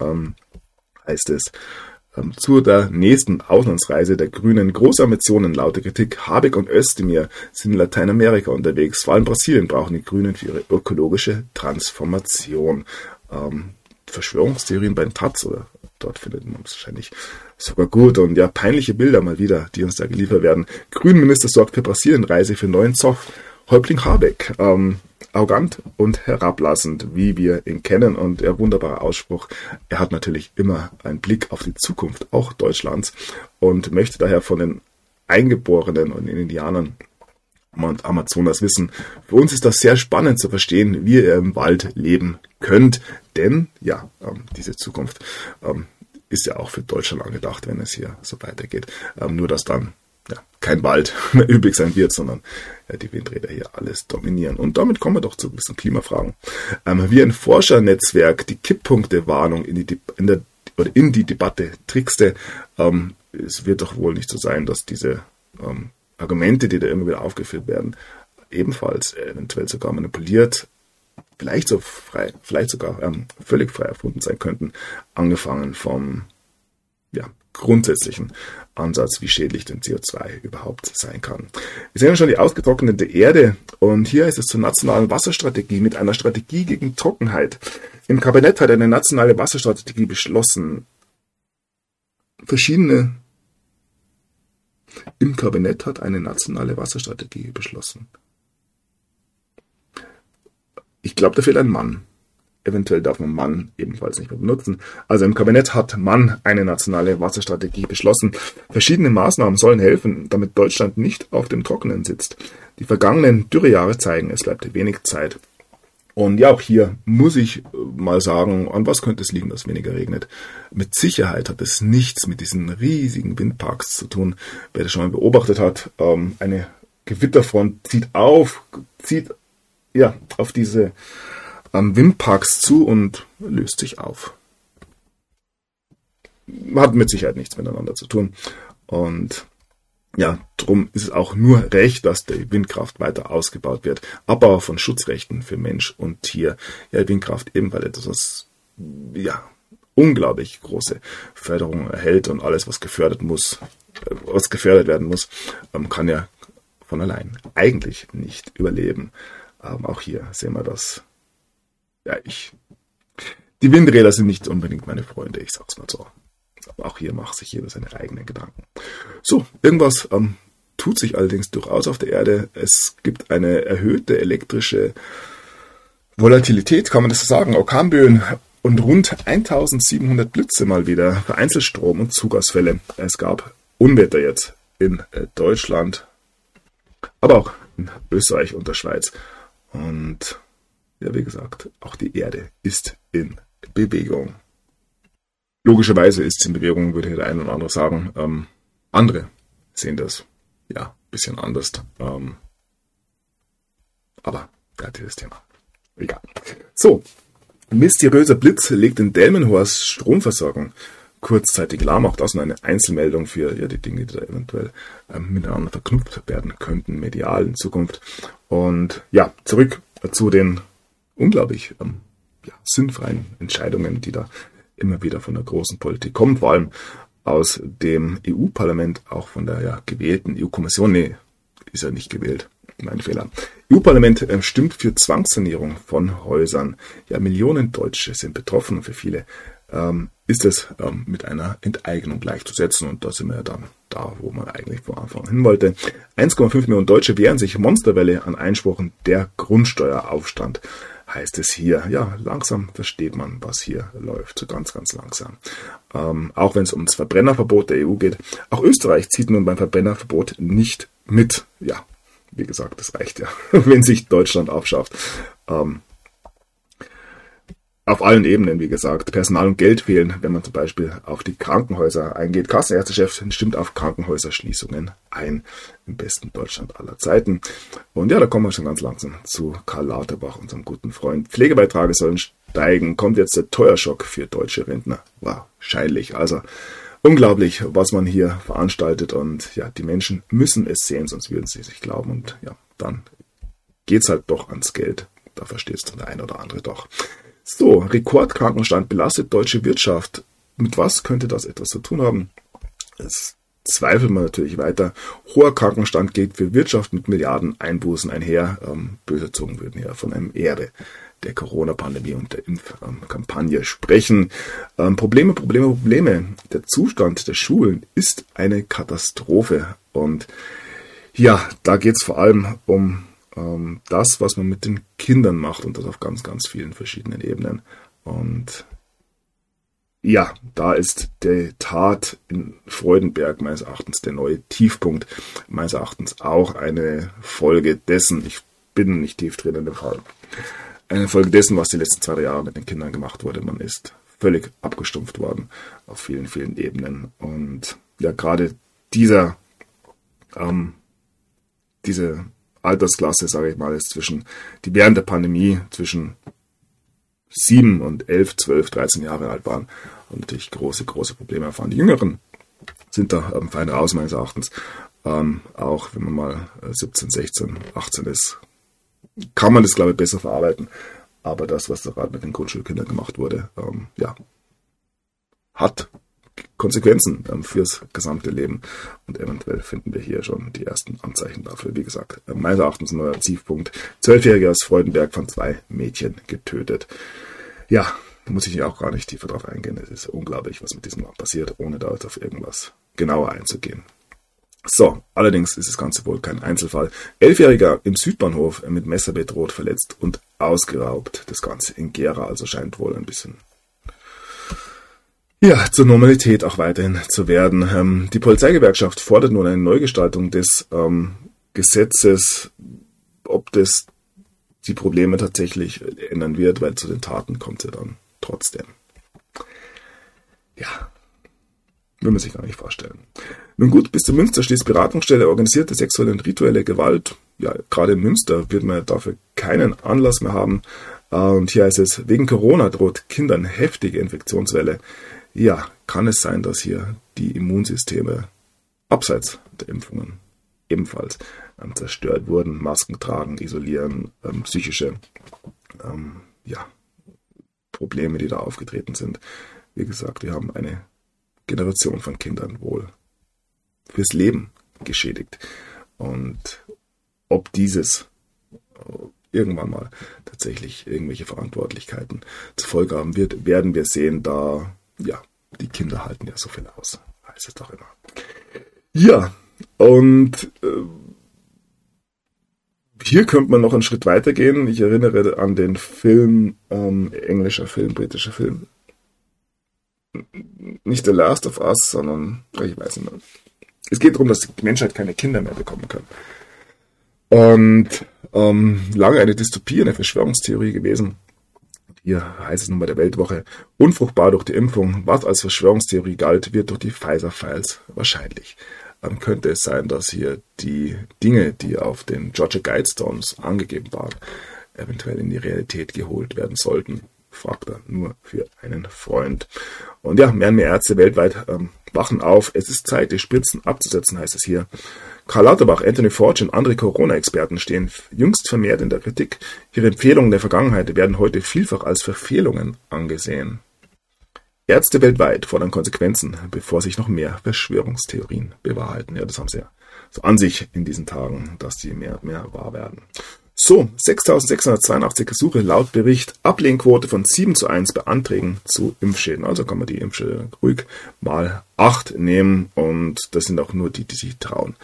ähm, heißt es, zu der nächsten Auslandsreise der Grünen große Ambitionen lautet Kritik. Habeck und Özdemir sind in Lateinamerika unterwegs. Vor allem Brasilien brauchen die Grünen für ihre ökologische Transformation. Ähm, Verschwörungstheorien bei den Taz oder dort findet man es wahrscheinlich sogar gut. Und ja, peinliche Bilder mal wieder, die uns da geliefert werden. Grünenminister sorgt für Brasilienreise für neuen Zoff. Häuptling Habeck. Ähm, arrogant und herablassend, wie wir ihn kennen. Und der wunderbare Ausspruch, er hat natürlich immer einen Blick auf die Zukunft, auch Deutschlands, und möchte daher von den Eingeborenen und den Indianern und Amazonas wissen. Für uns ist das sehr spannend zu verstehen, wie ihr im Wald leben könnt, denn ja, ähm, diese Zukunft ähm, ist ja auch für Deutschland angedacht, wenn es hier so weitergeht. Ähm, nur dass dann ja, kein Wald mehr übrig sein wird, sondern ja, die Windräder hier alles dominieren. Und damit kommen wir doch zu bisschen Klimafragen. Ähm, wie ein Forschernetzwerk die Kipppunktewarnung in die, in in die Debatte trickste, ähm, es wird doch wohl nicht so sein, dass diese ähm, Argumente, die da immer wieder aufgeführt werden, ebenfalls eventuell sogar manipuliert, vielleicht so frei, vielleicht sogar ähm, völlig frei erfunden sein könnten, angefangen vom ja, grundsätzlichen Ansatz, wie schädlich denn CO2 überhaupt sein kann. Wir sehen schon die ausgetrocknete Erde und hier ist es zur nationalen Wasserstrategie mit einer Strategie gegen Trockenheit. Im Kabinett hat eine nationale Wasserstrategie beschlossen. Verschiedene im Kabinett hat eine nationale Wasserstrategie beschlossen. Ich glaube, da fehlt ein Mann. Eventuell darf man Mann ebenfalls nicht mehr benutzen. Also im Kabinett hat Mann eine nationale Wasserstrategie beschlossen. Verschiedene Maßnahmen sollen helfen, damit Deutschland nicht auf dem Trockenen sitzt. Die vergangenen Dürrejahre zeigen, es bleibt wenig Zeit. Und ja, auch hier muss ich mal sagen, an was könnte es liegen, dass weniger regnet? Mit Sicherheit hat es nichts mit diesen riesigen Windparks zu tun. Wer das schon mal beobachtet hat, ähm, eine Gewitterfront zieht auf, zieht ja auf diese ähm, Windparks zu und löst sich auf. Hat mit Sicherheit nichts miteinander zu tun. Und ja, drum ist es auch nur recht, dass die Windkraft weiter ausgebaut wird. Abbau von Schutzrechten für Mensch und Tier. Ja, Windkraft ebenfalls etwas, was ja, unglaublich große Förderung erhält und alles, was gefördert muss, äh, was gefördert werden muss, ähm, kann ja von allein eigentlich nicht überleben. Ähm, auch hier sehen wir das. Ja, ich. Die Windräder sind nicht unbedingt meine Freunde, ich sag's mal so. Aber auch hier macht sich jeder seine eigenen Gedanken. So, irgendwas ähm, tut sich allerdings durchaus auf der Erde. Es gibt eine erhöhte elektrische Volatilität, kann man das so sagen. Orkanböen und rund 1700 Blitze mal wieder, vereinzelt Strom- und Zugausfälle. Es gab Unwetter jetzt in äh, Deutschland, aber auch in Österreich und der Schweiz. Und ja, wie gesagt, auch die Erde ist in Bewegung. Logischerweise ist es in Bewegung, würde der eine oder andere sagen. Ähm, andere sehen das ja ein bisschen anders. Ähm, aber ja, dieses Thema. Egal. So, mysteriöser Blitz legt in Delmenhorst Stromversorgung kurzzeitig lahm. Auch das nur eine Einzelmeldung für ja, die Dinge, die da eventuell ähm, miteinander verknüpft werden könnten, medial in Zukunft. Und ja, zurück zu den unglaublich ähm, ja, sinnfreien Entscheidungen, die da immer wieder von der großen Politik kommen, vor allem aus dem EU-Parlament, auch von der ja, gewählten EU-Kommission. Nee, ist ja nicht gewählt. Mein Fehler. EU-Parlament äh, stimmt für Zwangssanierung von Häusern. Ja, Millionen Deutsche sind betroffen und für viele ähm, ist es ähm, mit einer Enteignung gleichzusetzen. Und da sind wir ja dann da, wo man eigentlich vor Anfang hin wollte. 1,5 Millionen Deutsche wehren sich Monsterwelle an Einspruchen der Grundsteueraufstand heißt es hier. Ja, langsam versteht man, was hier läuft. So ganz, ganz langsam. Ähm, auch wenn es ums Verbrennerverbot der EU geht. Auch Österreich zieht nun beim Verbrennerverbot nicht mit. Ja, wie gesagt, das reicht ja, wenn sich Deutschland aufschafft. Ähm, auf allen Ebenen, wie gesagt, Personal und Geld fehlen, wenn man zum Beispiel auf die Krankenhäuser eingeht. Kassenärztechef stimmt auf Krankenhäuserschließungen ein, im besten Deutschland aller Zeiten. Und ja, da kommen wir schon ganz langsam zu Karl Lauterbach, unserem guten Freund. Pflegebeiträge sollen steigen. Kommt jetzt der Teuerschock für deutsche Rentner? Wahrscheinlich. Also unglaublich, was man hier veranstaltet. Und ja, die Menschen müssen es sehen, sonst würden sie sich glauben. Und ja, dann geht's halt doch ans Geld. Da versteht es der eine oder andere doch. So, Rekordkrankenstand belastet deutsche Wirtschaft. Mit was könnte das etwas zu tun haben? Das zweifelt man natürlich weiter. Hoher Krankenstand geht für Wirtschaft mit Milliarden Einbußen einher. Ähm, böse Zungen würden ja von einem Erbe der Corona-Pandemie und der Impfkampagne sprechen. Ähm, Probleme, Probleme, Probleme. Der Zustand der Schulen ist eine Katastrophe. Und ja, da geht es vor allem um ähm, das, was man mit den Kindern macht und das auf ganz, ganz vielen verschiedenen Ebenen. Und ja, da ist die Tat in Freudenberg meines Erachtens der neue Tiefpunkt. Meines Erachtens auch eine Folge dessen, ich bin nicht tief drin in dem Fall, eine Folge dessen, was die letzten zwei Jahre mit den Kindern gemacht wurde. Man ist völlig abgestumpft worden auf vielen, vielen Ebenen. Und ja, gerade dieser, ähm, diese Altersklasse, sage ich mal, ist zwischen, die während der Pandemie zwischen 7 und 11, 12, 13 Jahre alt waren und natürlich große, große Probleme erfahren. Die Jüngeren sind da ähm, fein raus, meines Erachtens. Ähm, auch wenn man mal 17, 16, 18 ist, kann man das, glaube ich, besser verarbeiten. Aber das, was da gerade mit den Grundschulkindern gemacht wurde, ähm, ja, hat Konsequenzen ähm, fürs gesamte Leben. Und eventuell finden wir hier schon die ersten Anzeichen dafür. Wie gesagt, äh, meines Erachtens ein neuer Tiefpunkt. Zwölfjähriger aus Freudenberg von zwei Mädchen getötet. Ja, da muss ich auch gar nicht tiefer drauf eingehen. Es ist unglaublich, was mit diesem Mann passiert, ohne da jetzt auf irgendwas genauer einzugehen. So, allerdings ist das Ganze wohl kein Einzelfall. Elfjähriger im Südbahnhof mit Messer bedroht, verletzt und ausgeraubt. Das Ganze in Gera, also scheint wohl ein bisschen ja, zur Normalität auch weiterhin zu werden. Ähm, die Polizeigewerkschaft fordert nun eine Neugestaltung des ähm, Gesetzes, ob das die Probleme tatsächlich ändern wird, weil zu den Taten kommt sie dann trotzdem. Ja, will man sich gar nicht vorstellen. Nun gut, bis zur Münster schließt Beratungsstelle organisierte sexuelle und rituelle Gewalt. Ja, gerade in Münster wird man dafür keinen Anlass mehr haben. Äh, und hier heißt es, wegen Corona droht Kindern heftige Infektionswelle ja, kann es sein, dass hier die Immunsysteme abseits der Impfungen ebenfalls ähm, zerstört wurden. Masken tragen, isolieren, ähm, psychische ähm, ja, Probleme, die da aufgetreten sind. wie gesagt, wir haben eine Generation von Kindern wohl fürs Leben geschädigt. Und ob dieses irgendwann mal tatsächlich irgendwelche Verantwortlichkeiten zur Folge haben wird, werden wir sehen, da, ja, die Kinder halten ja so viel aus, heißt es doch immer. Ja, und äh, hier könnte man noch einen Schritt weiter gehen. Ich erinnere an den Film, ähm, englischer Film, britischer Film. Nicht The Last of Us, sondern, ich weiß nicht mehr. Es geht darum, dass die Menschheit keine Kinder mehr bekommen kann. Und ähm, lange eine Dystopie, eine Verschwörungstheorie gewesen. Hier heißt es nun bei der Weltwoche, unfruchtbar durch die Impfung, was als Verschwörungstheorie galt, wird durch die Pfizer-Files wahrscheinlich. Dann könnte es sein, dass hier die Dinge, die auf den Georgia Guidestones angegeben waren, eventuell in die Realität geholt werden sollten. Fragt er nur für einen Freund. Und ja, mehr und mehr Ärzte weltweit ähm, wachen auf. Es ist Zeit, die Spritzen abzusetzen, heißt es hier. Karl Lauterbach, Anthony Fauci und andere Corona-Experten stehen jüngst vermehrt in der Kritik. Ihre Empfehlungen der Vergangenheit werden heute vielfach als Verfehlungen angesehen. Ärzte weltweit fordern Konsequenzen, bevor sich noch mehr Verschwörungstheorien bewahrheiten. Ja, das haben sie ja so an sich in diesen Tagen, dass die mehr und mehr wahr werden. So, 6.682 Gesuche laut Bericht, Ablehnquote von 7 zu 1 bei Anträgen zu Impfschäden. Also kann man die Impfschäden ruhig mal 8 nehmen und das sind auch nur die, die sich trauen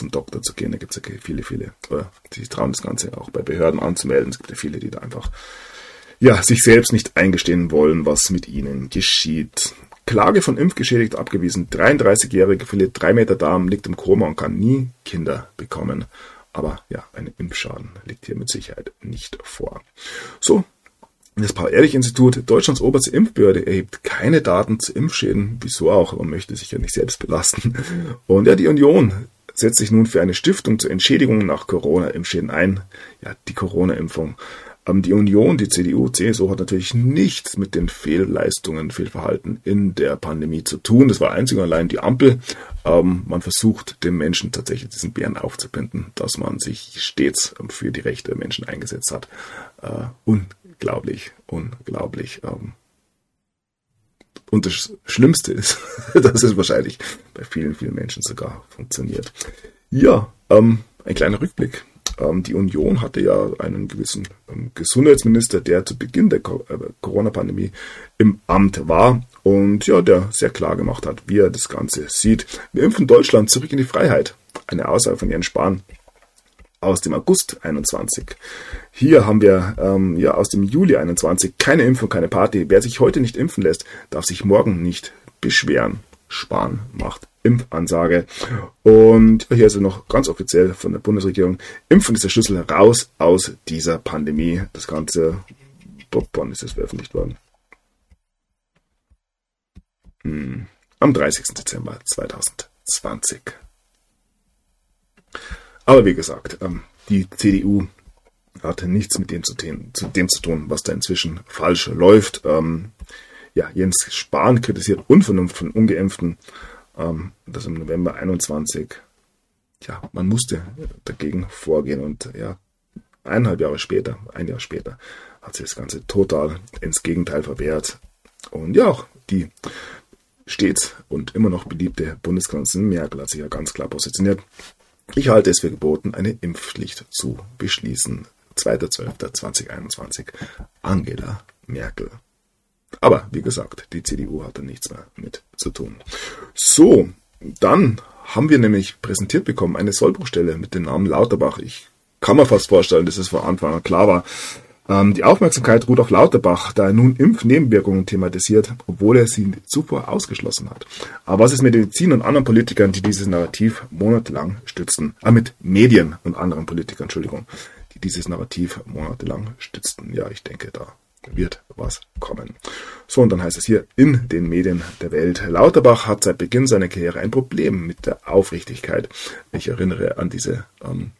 zum Doktor zu gehen. Da gibt es ja viele, viele, die trauen das Ganze auch bei Behörden anzumelden. Es gibt ja viele, die da einfach ja, sich selbst nicht eingestehen wollen, was mit ihnen geschieht. Klage von Impfgeschädigt abgewiesen. 33-Jährige verliert 3 Meter Darm, liegt im Koma und kann nie Kinder bekommen. Aber ja, ein Impfschaden liegt hier mit Sicherheit nicht vor. So, das Paul-Ehrlich-Institut, Deutschlands oberste Impfbehörde, erhebt keine Daten zu Impfschäden. Wieso auch? Man möchte sich ja nicht selbst belasten. Und ja, die Union setzt sich nun für eine Stiftung zur Entschädigung nach Corona-Impfschäden ein. Ja, die Corona-Impfung. Ähm, die Union, die CDU, CSU hat natürlich nichts mit den Fehlleistungen, Fehlverhalten in der Pandemie zu tun. Das war einzig und allein die Ampel. Ähm, man versucht den Menschen tatsächlich diesen Bären aufzubinden, dass man sich stets für die Rechte der Menschen eingesetzt hat. Äh, unglaublich, unglaublich. Und das Schlimmste ist, dass es wahrscheinlich bei vielen, vielen Menschen sogar funktioniert. Ja, ähm, ein kleiner Rückblick. Ähm, die Union hatte ja einen gewissen ähm, Gesundheitsminister, der zu Beginn der Co äh, Corona-Pandemie im Amt war und ja, der sehr klar gemacht hat, wie er das Ganze sieht. Wir impfen Deutschland zurück in die Freiheit. Eine Aussage von Jens Spahn aus dem August 21. Hier haben wir ähm, ja aus dem Juli 21 keine Impfung, keine Party. Wer sich heute nicht impfen lässt, darf sich morgen nicht beschweren. Spahn macht Impfansage. Und hier ist noch ganz offiziell von der Bundesregierung, Impfen ist der Schlüssel raus aus dieser Pandemie. Das Ganze, wann ist das veröffentlicht worden? Hm, am 30. Dezember 2020. Aber wie gesagt, ähm, die CDU hatte nichts mit dem zu, tun, was da inzwischen falsch läuft. Ähm, ja, Jens Spahn kritisiert Unvernunft von Ungeimpften. Ähm, das im November 21. Ja, man musste dagegen vorgehen und ja, eineinhalb Jahre später, ein Jahr später, hat sich das Ganze total ins Gegenteil verwehrt. Und ja, auch die stets und immer noch beliebte Bundeskanzlerin Merkel hat sich ja ganz klar positioniert. Ich halte es für geboten, eine Impfpflicht zu beschließen. 2.12.2021. Angela Merkel. Aber wie gesagt, die CDU hat da nichts mehr mit zu tun. So, dann haben wir nämlich präsentiert bekommen eine Sollbruchstelle mit dem Namen Lauterbach. Ich kann mir fast vorstellen, dass es von Anfang an klar war. Ähm, die Aufmerksamkeit ruht auf Lauterbach, da er nun Impfnebenwirkungen thematisiert, obwohl er sie zuvor ausgeschlossen hat. Aber was ist mit Medizin und anderen Politikern, die dieses Narrativ monatelang stützten? Ah, mit Medien und anderen Politikern, Entschuldigung, die dieses Narrativ monatelang stützten. Ja, ich denke, da wird was kommen. So, und dann heißt es hier in den Medien der Welt. Lauterbach hat seit Beginn seiner Karriere ein Problem mit der Aufrichtigkeit. Ich erinnere an diese ähm,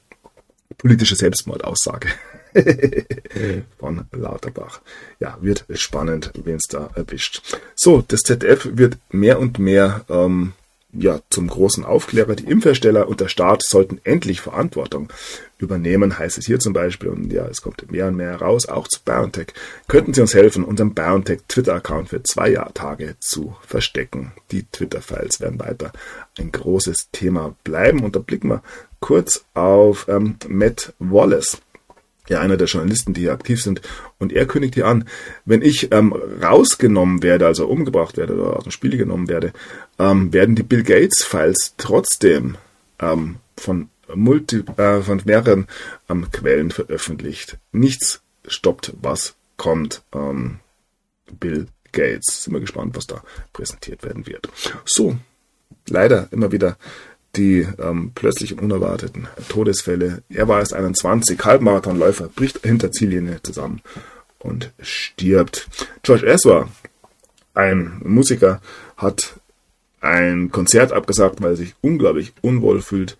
politische Selbstmordaussage von Lauterbach. Ja, wird spannend, wen es da erwischt. So, das ZDF wird mehr und mehr ähm, ja, zum großen Aufklärer. Die Impfhersteller und der Staat sollten endlich Verantwortung übernehmen, heißt es hier zum Beispiel. Und ja, es kommt mehr und mehr heraus, auch zu BioNTech. Könnten Sie uns helfen, unseren BioNTech Twitter-Account für zwei Tage zu verstecken? Die Twitter-Files werden weiter ein großes Thema bleiben. Und da blicken wir kurz auf ähm, Matt Wallace ja einer der Journalisten, die hier aktiv sind. Und er kündigt hier an, wenn ich ähm, rausgenommen werde, also umgebracht werde oder aus dem Spiel genommen werde, ähm, werden die Bill Gates Files trotzdem ähm, von multi, äh, von mehreren ähm, Quellen veröffentlicht. Nichts stoppt, was kommt. Ähm, Bill Gates. Sind wir gespannt, was da präsentiert werden wird. So, leider immer wieder die ähm, plötzlichen unerwarteten Todesfälle. Er war erst 21, Halbmarathonläufer, bricht hinter Ziellinie zusammen und stirbt. George Ezra, ein Musiker, hat ein Konzert abgesagt, weil er sich unglaublich unwohl fühlt.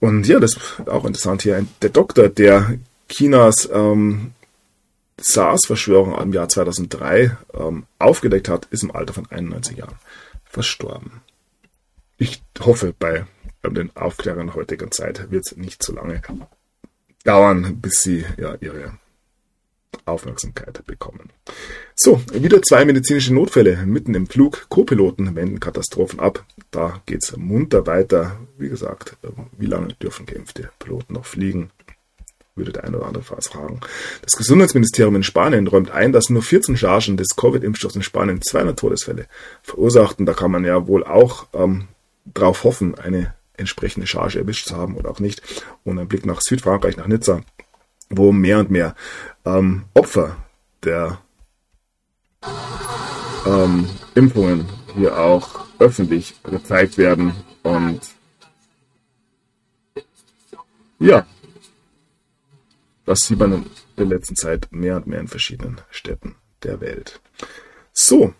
Und ja, das ist auch interessant hier. Der Doktor, der Chinas ähm, SARS-Verschwörung im Jahr 2003 ähm, aufgedeckt hat, ist im Alter von 91 Jahren verstorben ich hoffe, bei den Aufklärern heutiger Zeit wird es nicht zu lange dauern, bis sie ja ihre Aufmerksamkeit bekommen. So, wieder zwei medizinische Notfälle mitten im Flug. Co-Piloten wenden Katastrophen ab. Da geht es munter weiter. Wie gesagt, wie lange dürfen geimpfte Piloten noch fliegen? Würde der eine oder andere fragen. Das Gesundheitsministerium in Spanien räumt ein, dass nur 14 Chargen des Covid-Impfstoffs in Spanien 200 Todesfälle verursachten. Da kann man ja wohl auch ähm, darauf hoffen, eine entsprechende Charge erwischt zu haben oder auch nicht. Und ein Blick nach Südfrankreich, nach Nizza, wo mehr und mehr ähm, Opfer der ähm, Impfungen hier auch öffentlich gezeigt werden. Und ja, das sieht man in der letzten Zeit mehr und mehr in verschiedenen Städten der Welt. So,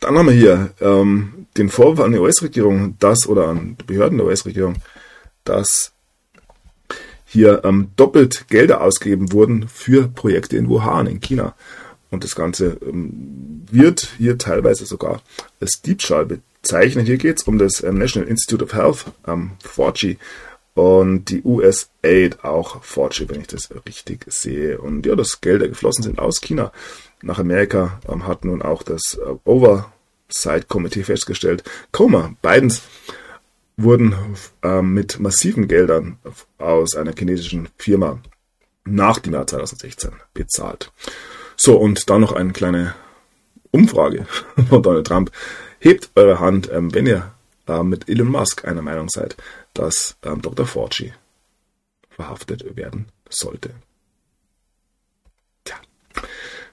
dann haben wir hier ähm, den Vorwurf an die US-Regierung, dass, oder an die Behörden der US-Regierung, dass hier ähm, doppelt Gelder ausgegeben wurden für Projekte in Wuhan, in China. Und das Ganze ähm, wird hier teilweise sogar als Diebstahl bezeichnet. Hier geht es um das ähm, National Institute of Health, ähm, 4G, und die USAID auch 4G, wenn ich das richtig sehe. Und ja, das Gelder geflossen sind aus China nach Amerika, ähm, hat nun auch das äh, Oversight Committee festgestellt. Coma, Bidens wurden äh, mit massiven Geldern aus einer chinesischen Firma nach dem Jahr 2016 bezahlt. So, und dann noch eine kleine Umfrage von Donald Trump. Hebt eure Hand, ähm, wenn ihr äh, mit Elon Musk einer Meinung seid, dass ähm, Dr. Fauci verhaftet werden sollte.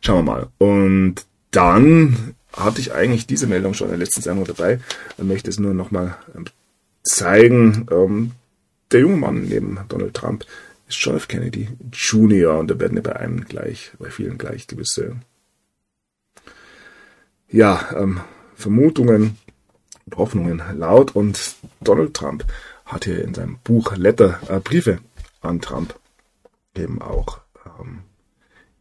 Schauen wir mal. Und dann hatte ich eigentlich diese Meldung schon in der letzten Sendung dabei. Ich möchte es nur nochmal ähm, zeigen. Ähm, der junge Mann neben Donald Trump ist John F. Kennedy Jr. Und da werden ja bei einem gleich, bei vielen gleich gewisse ja, ähm, Vermutungen und Hoffnungen laut. Und Donald Trump hat hier in seinem Buch Letter, äh, Briefe an Trump eben auch ähm,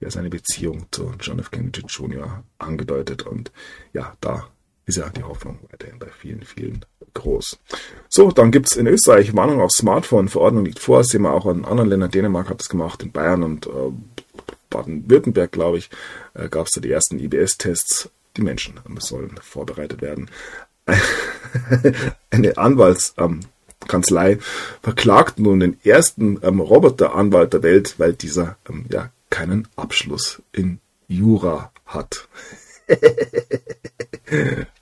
ja seine Beziehung zu John F. Kennedy Jr. angedeutet. Und ja, da ist ja die Hoffnung weiterhin bei vielen, vielen groß. So, dann gibt's in Österreich Warnung auf Smartphone. Verordnung liegt vor. Das sehen wir auch in anderen Ländern. Dänemark hat es gemacht, in Bayern und äh, Baden-Württemberg, glaube ich, äh, gab es da die ersten IBS-Tests. Die Menschen sollen vorbereitet werden. Eine Anwaltskanzlei ähm, verklagt nun den ersten ähm, Roboteranwalt der Welt, weil dieser ähm, ja keinen Abschluss in Jura hat.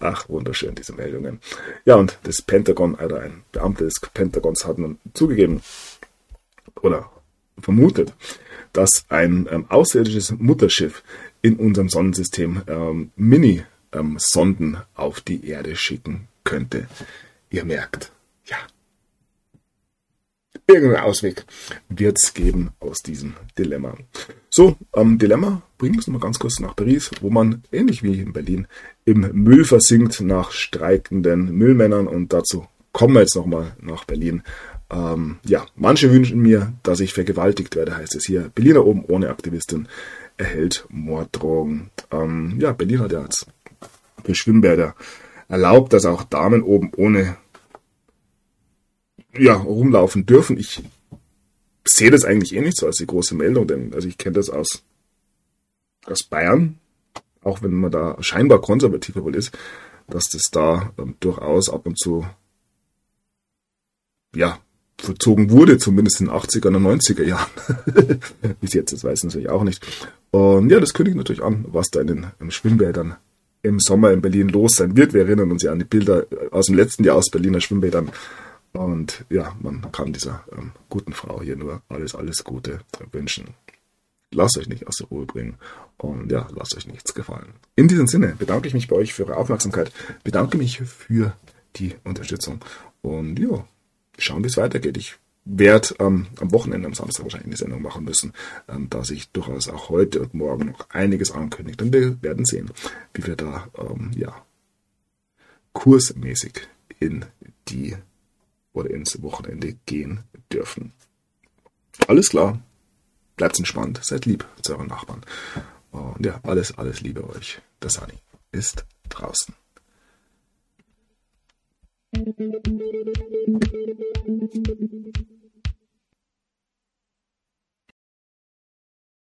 Ach, wunderschön, diese Meldungen. Ja, und das Pentagon, oder ein Beamter des Pentagons hat nun zugegeben oder vermutet, dass ein ähm, außerirdisches Mutterschiff in unserem Sonnensystem ähm, Mini-Sonden ähm, auf die Erde schicken könnte. Ihr merkt, irgendeinen Ausweg wird es geben aus diesem Dilemma. So, ähm, Dilemma bringt uns nochmal ganz kurz nach Paris, wo man ähnlich wie in Berlin im Müll versinkt nach streikenden Müllmännern und dazu kommen wir jetzt nochmal nach Berlin. Ähm, ja, manche wünschen mir, dass ich vergewaltigt werde, heißt es hier. Berliner oben ohne Aktivistin erhält Morddrohungen. Ähm, ja, Berlin hat ja jetzt für Schwimmbäder erlaubt, dass auch Damen oben ohne ja, rumlaufen dürfen. Ich sehe das eigentlich eh nicht so als die große Meldung, denn also ich kenne das aus, aus Bayern, auch wenn man da scheinbar konservativer wohl ist, dass das da ähm, durchaus ab und zu ja, verzogen wurde, zumindest in den 80er und 90er Jahren. Bis jetzt, das weiß ich natürlich auch nicht. Und ja, das kündigt natürlich an, was da in den im Schwimmbädern im Sommer in Berlin los sein wird. Wir erinnern uns ja an die Bilder aus dem letzten Jahr aus Berliner Schwimmbädern. Und ja, man kann dieser ähm, guten Frau hier nur alles, alles Gute wünschen. Lasst euch nicht aus der Ruhe bringen und ja, lasst euch nichts gefallen. In diesem Sinne bedanke ich mich bei euch für eure Aufmerksamkeit, bedanke mich für die Unterstützung und ja, schauen, wie es weitergeht. Ich werde ähm, am Wochenende, am Samstag wahrscheinlich eine Sendung machen müssen, ähm, da sich durchaus auch heute und morgen noch einiges ankündigt. Und wir werden sehen, wie wir da ähm, ja kursmäßig in die oder ins Wochenende gehen dürfen. Alles klar. Bleibt entspannt, seid lieb zu euren Nachbarn. Und ja, alles, alles Liebe euch. Der Sani ist draußen. Thank you.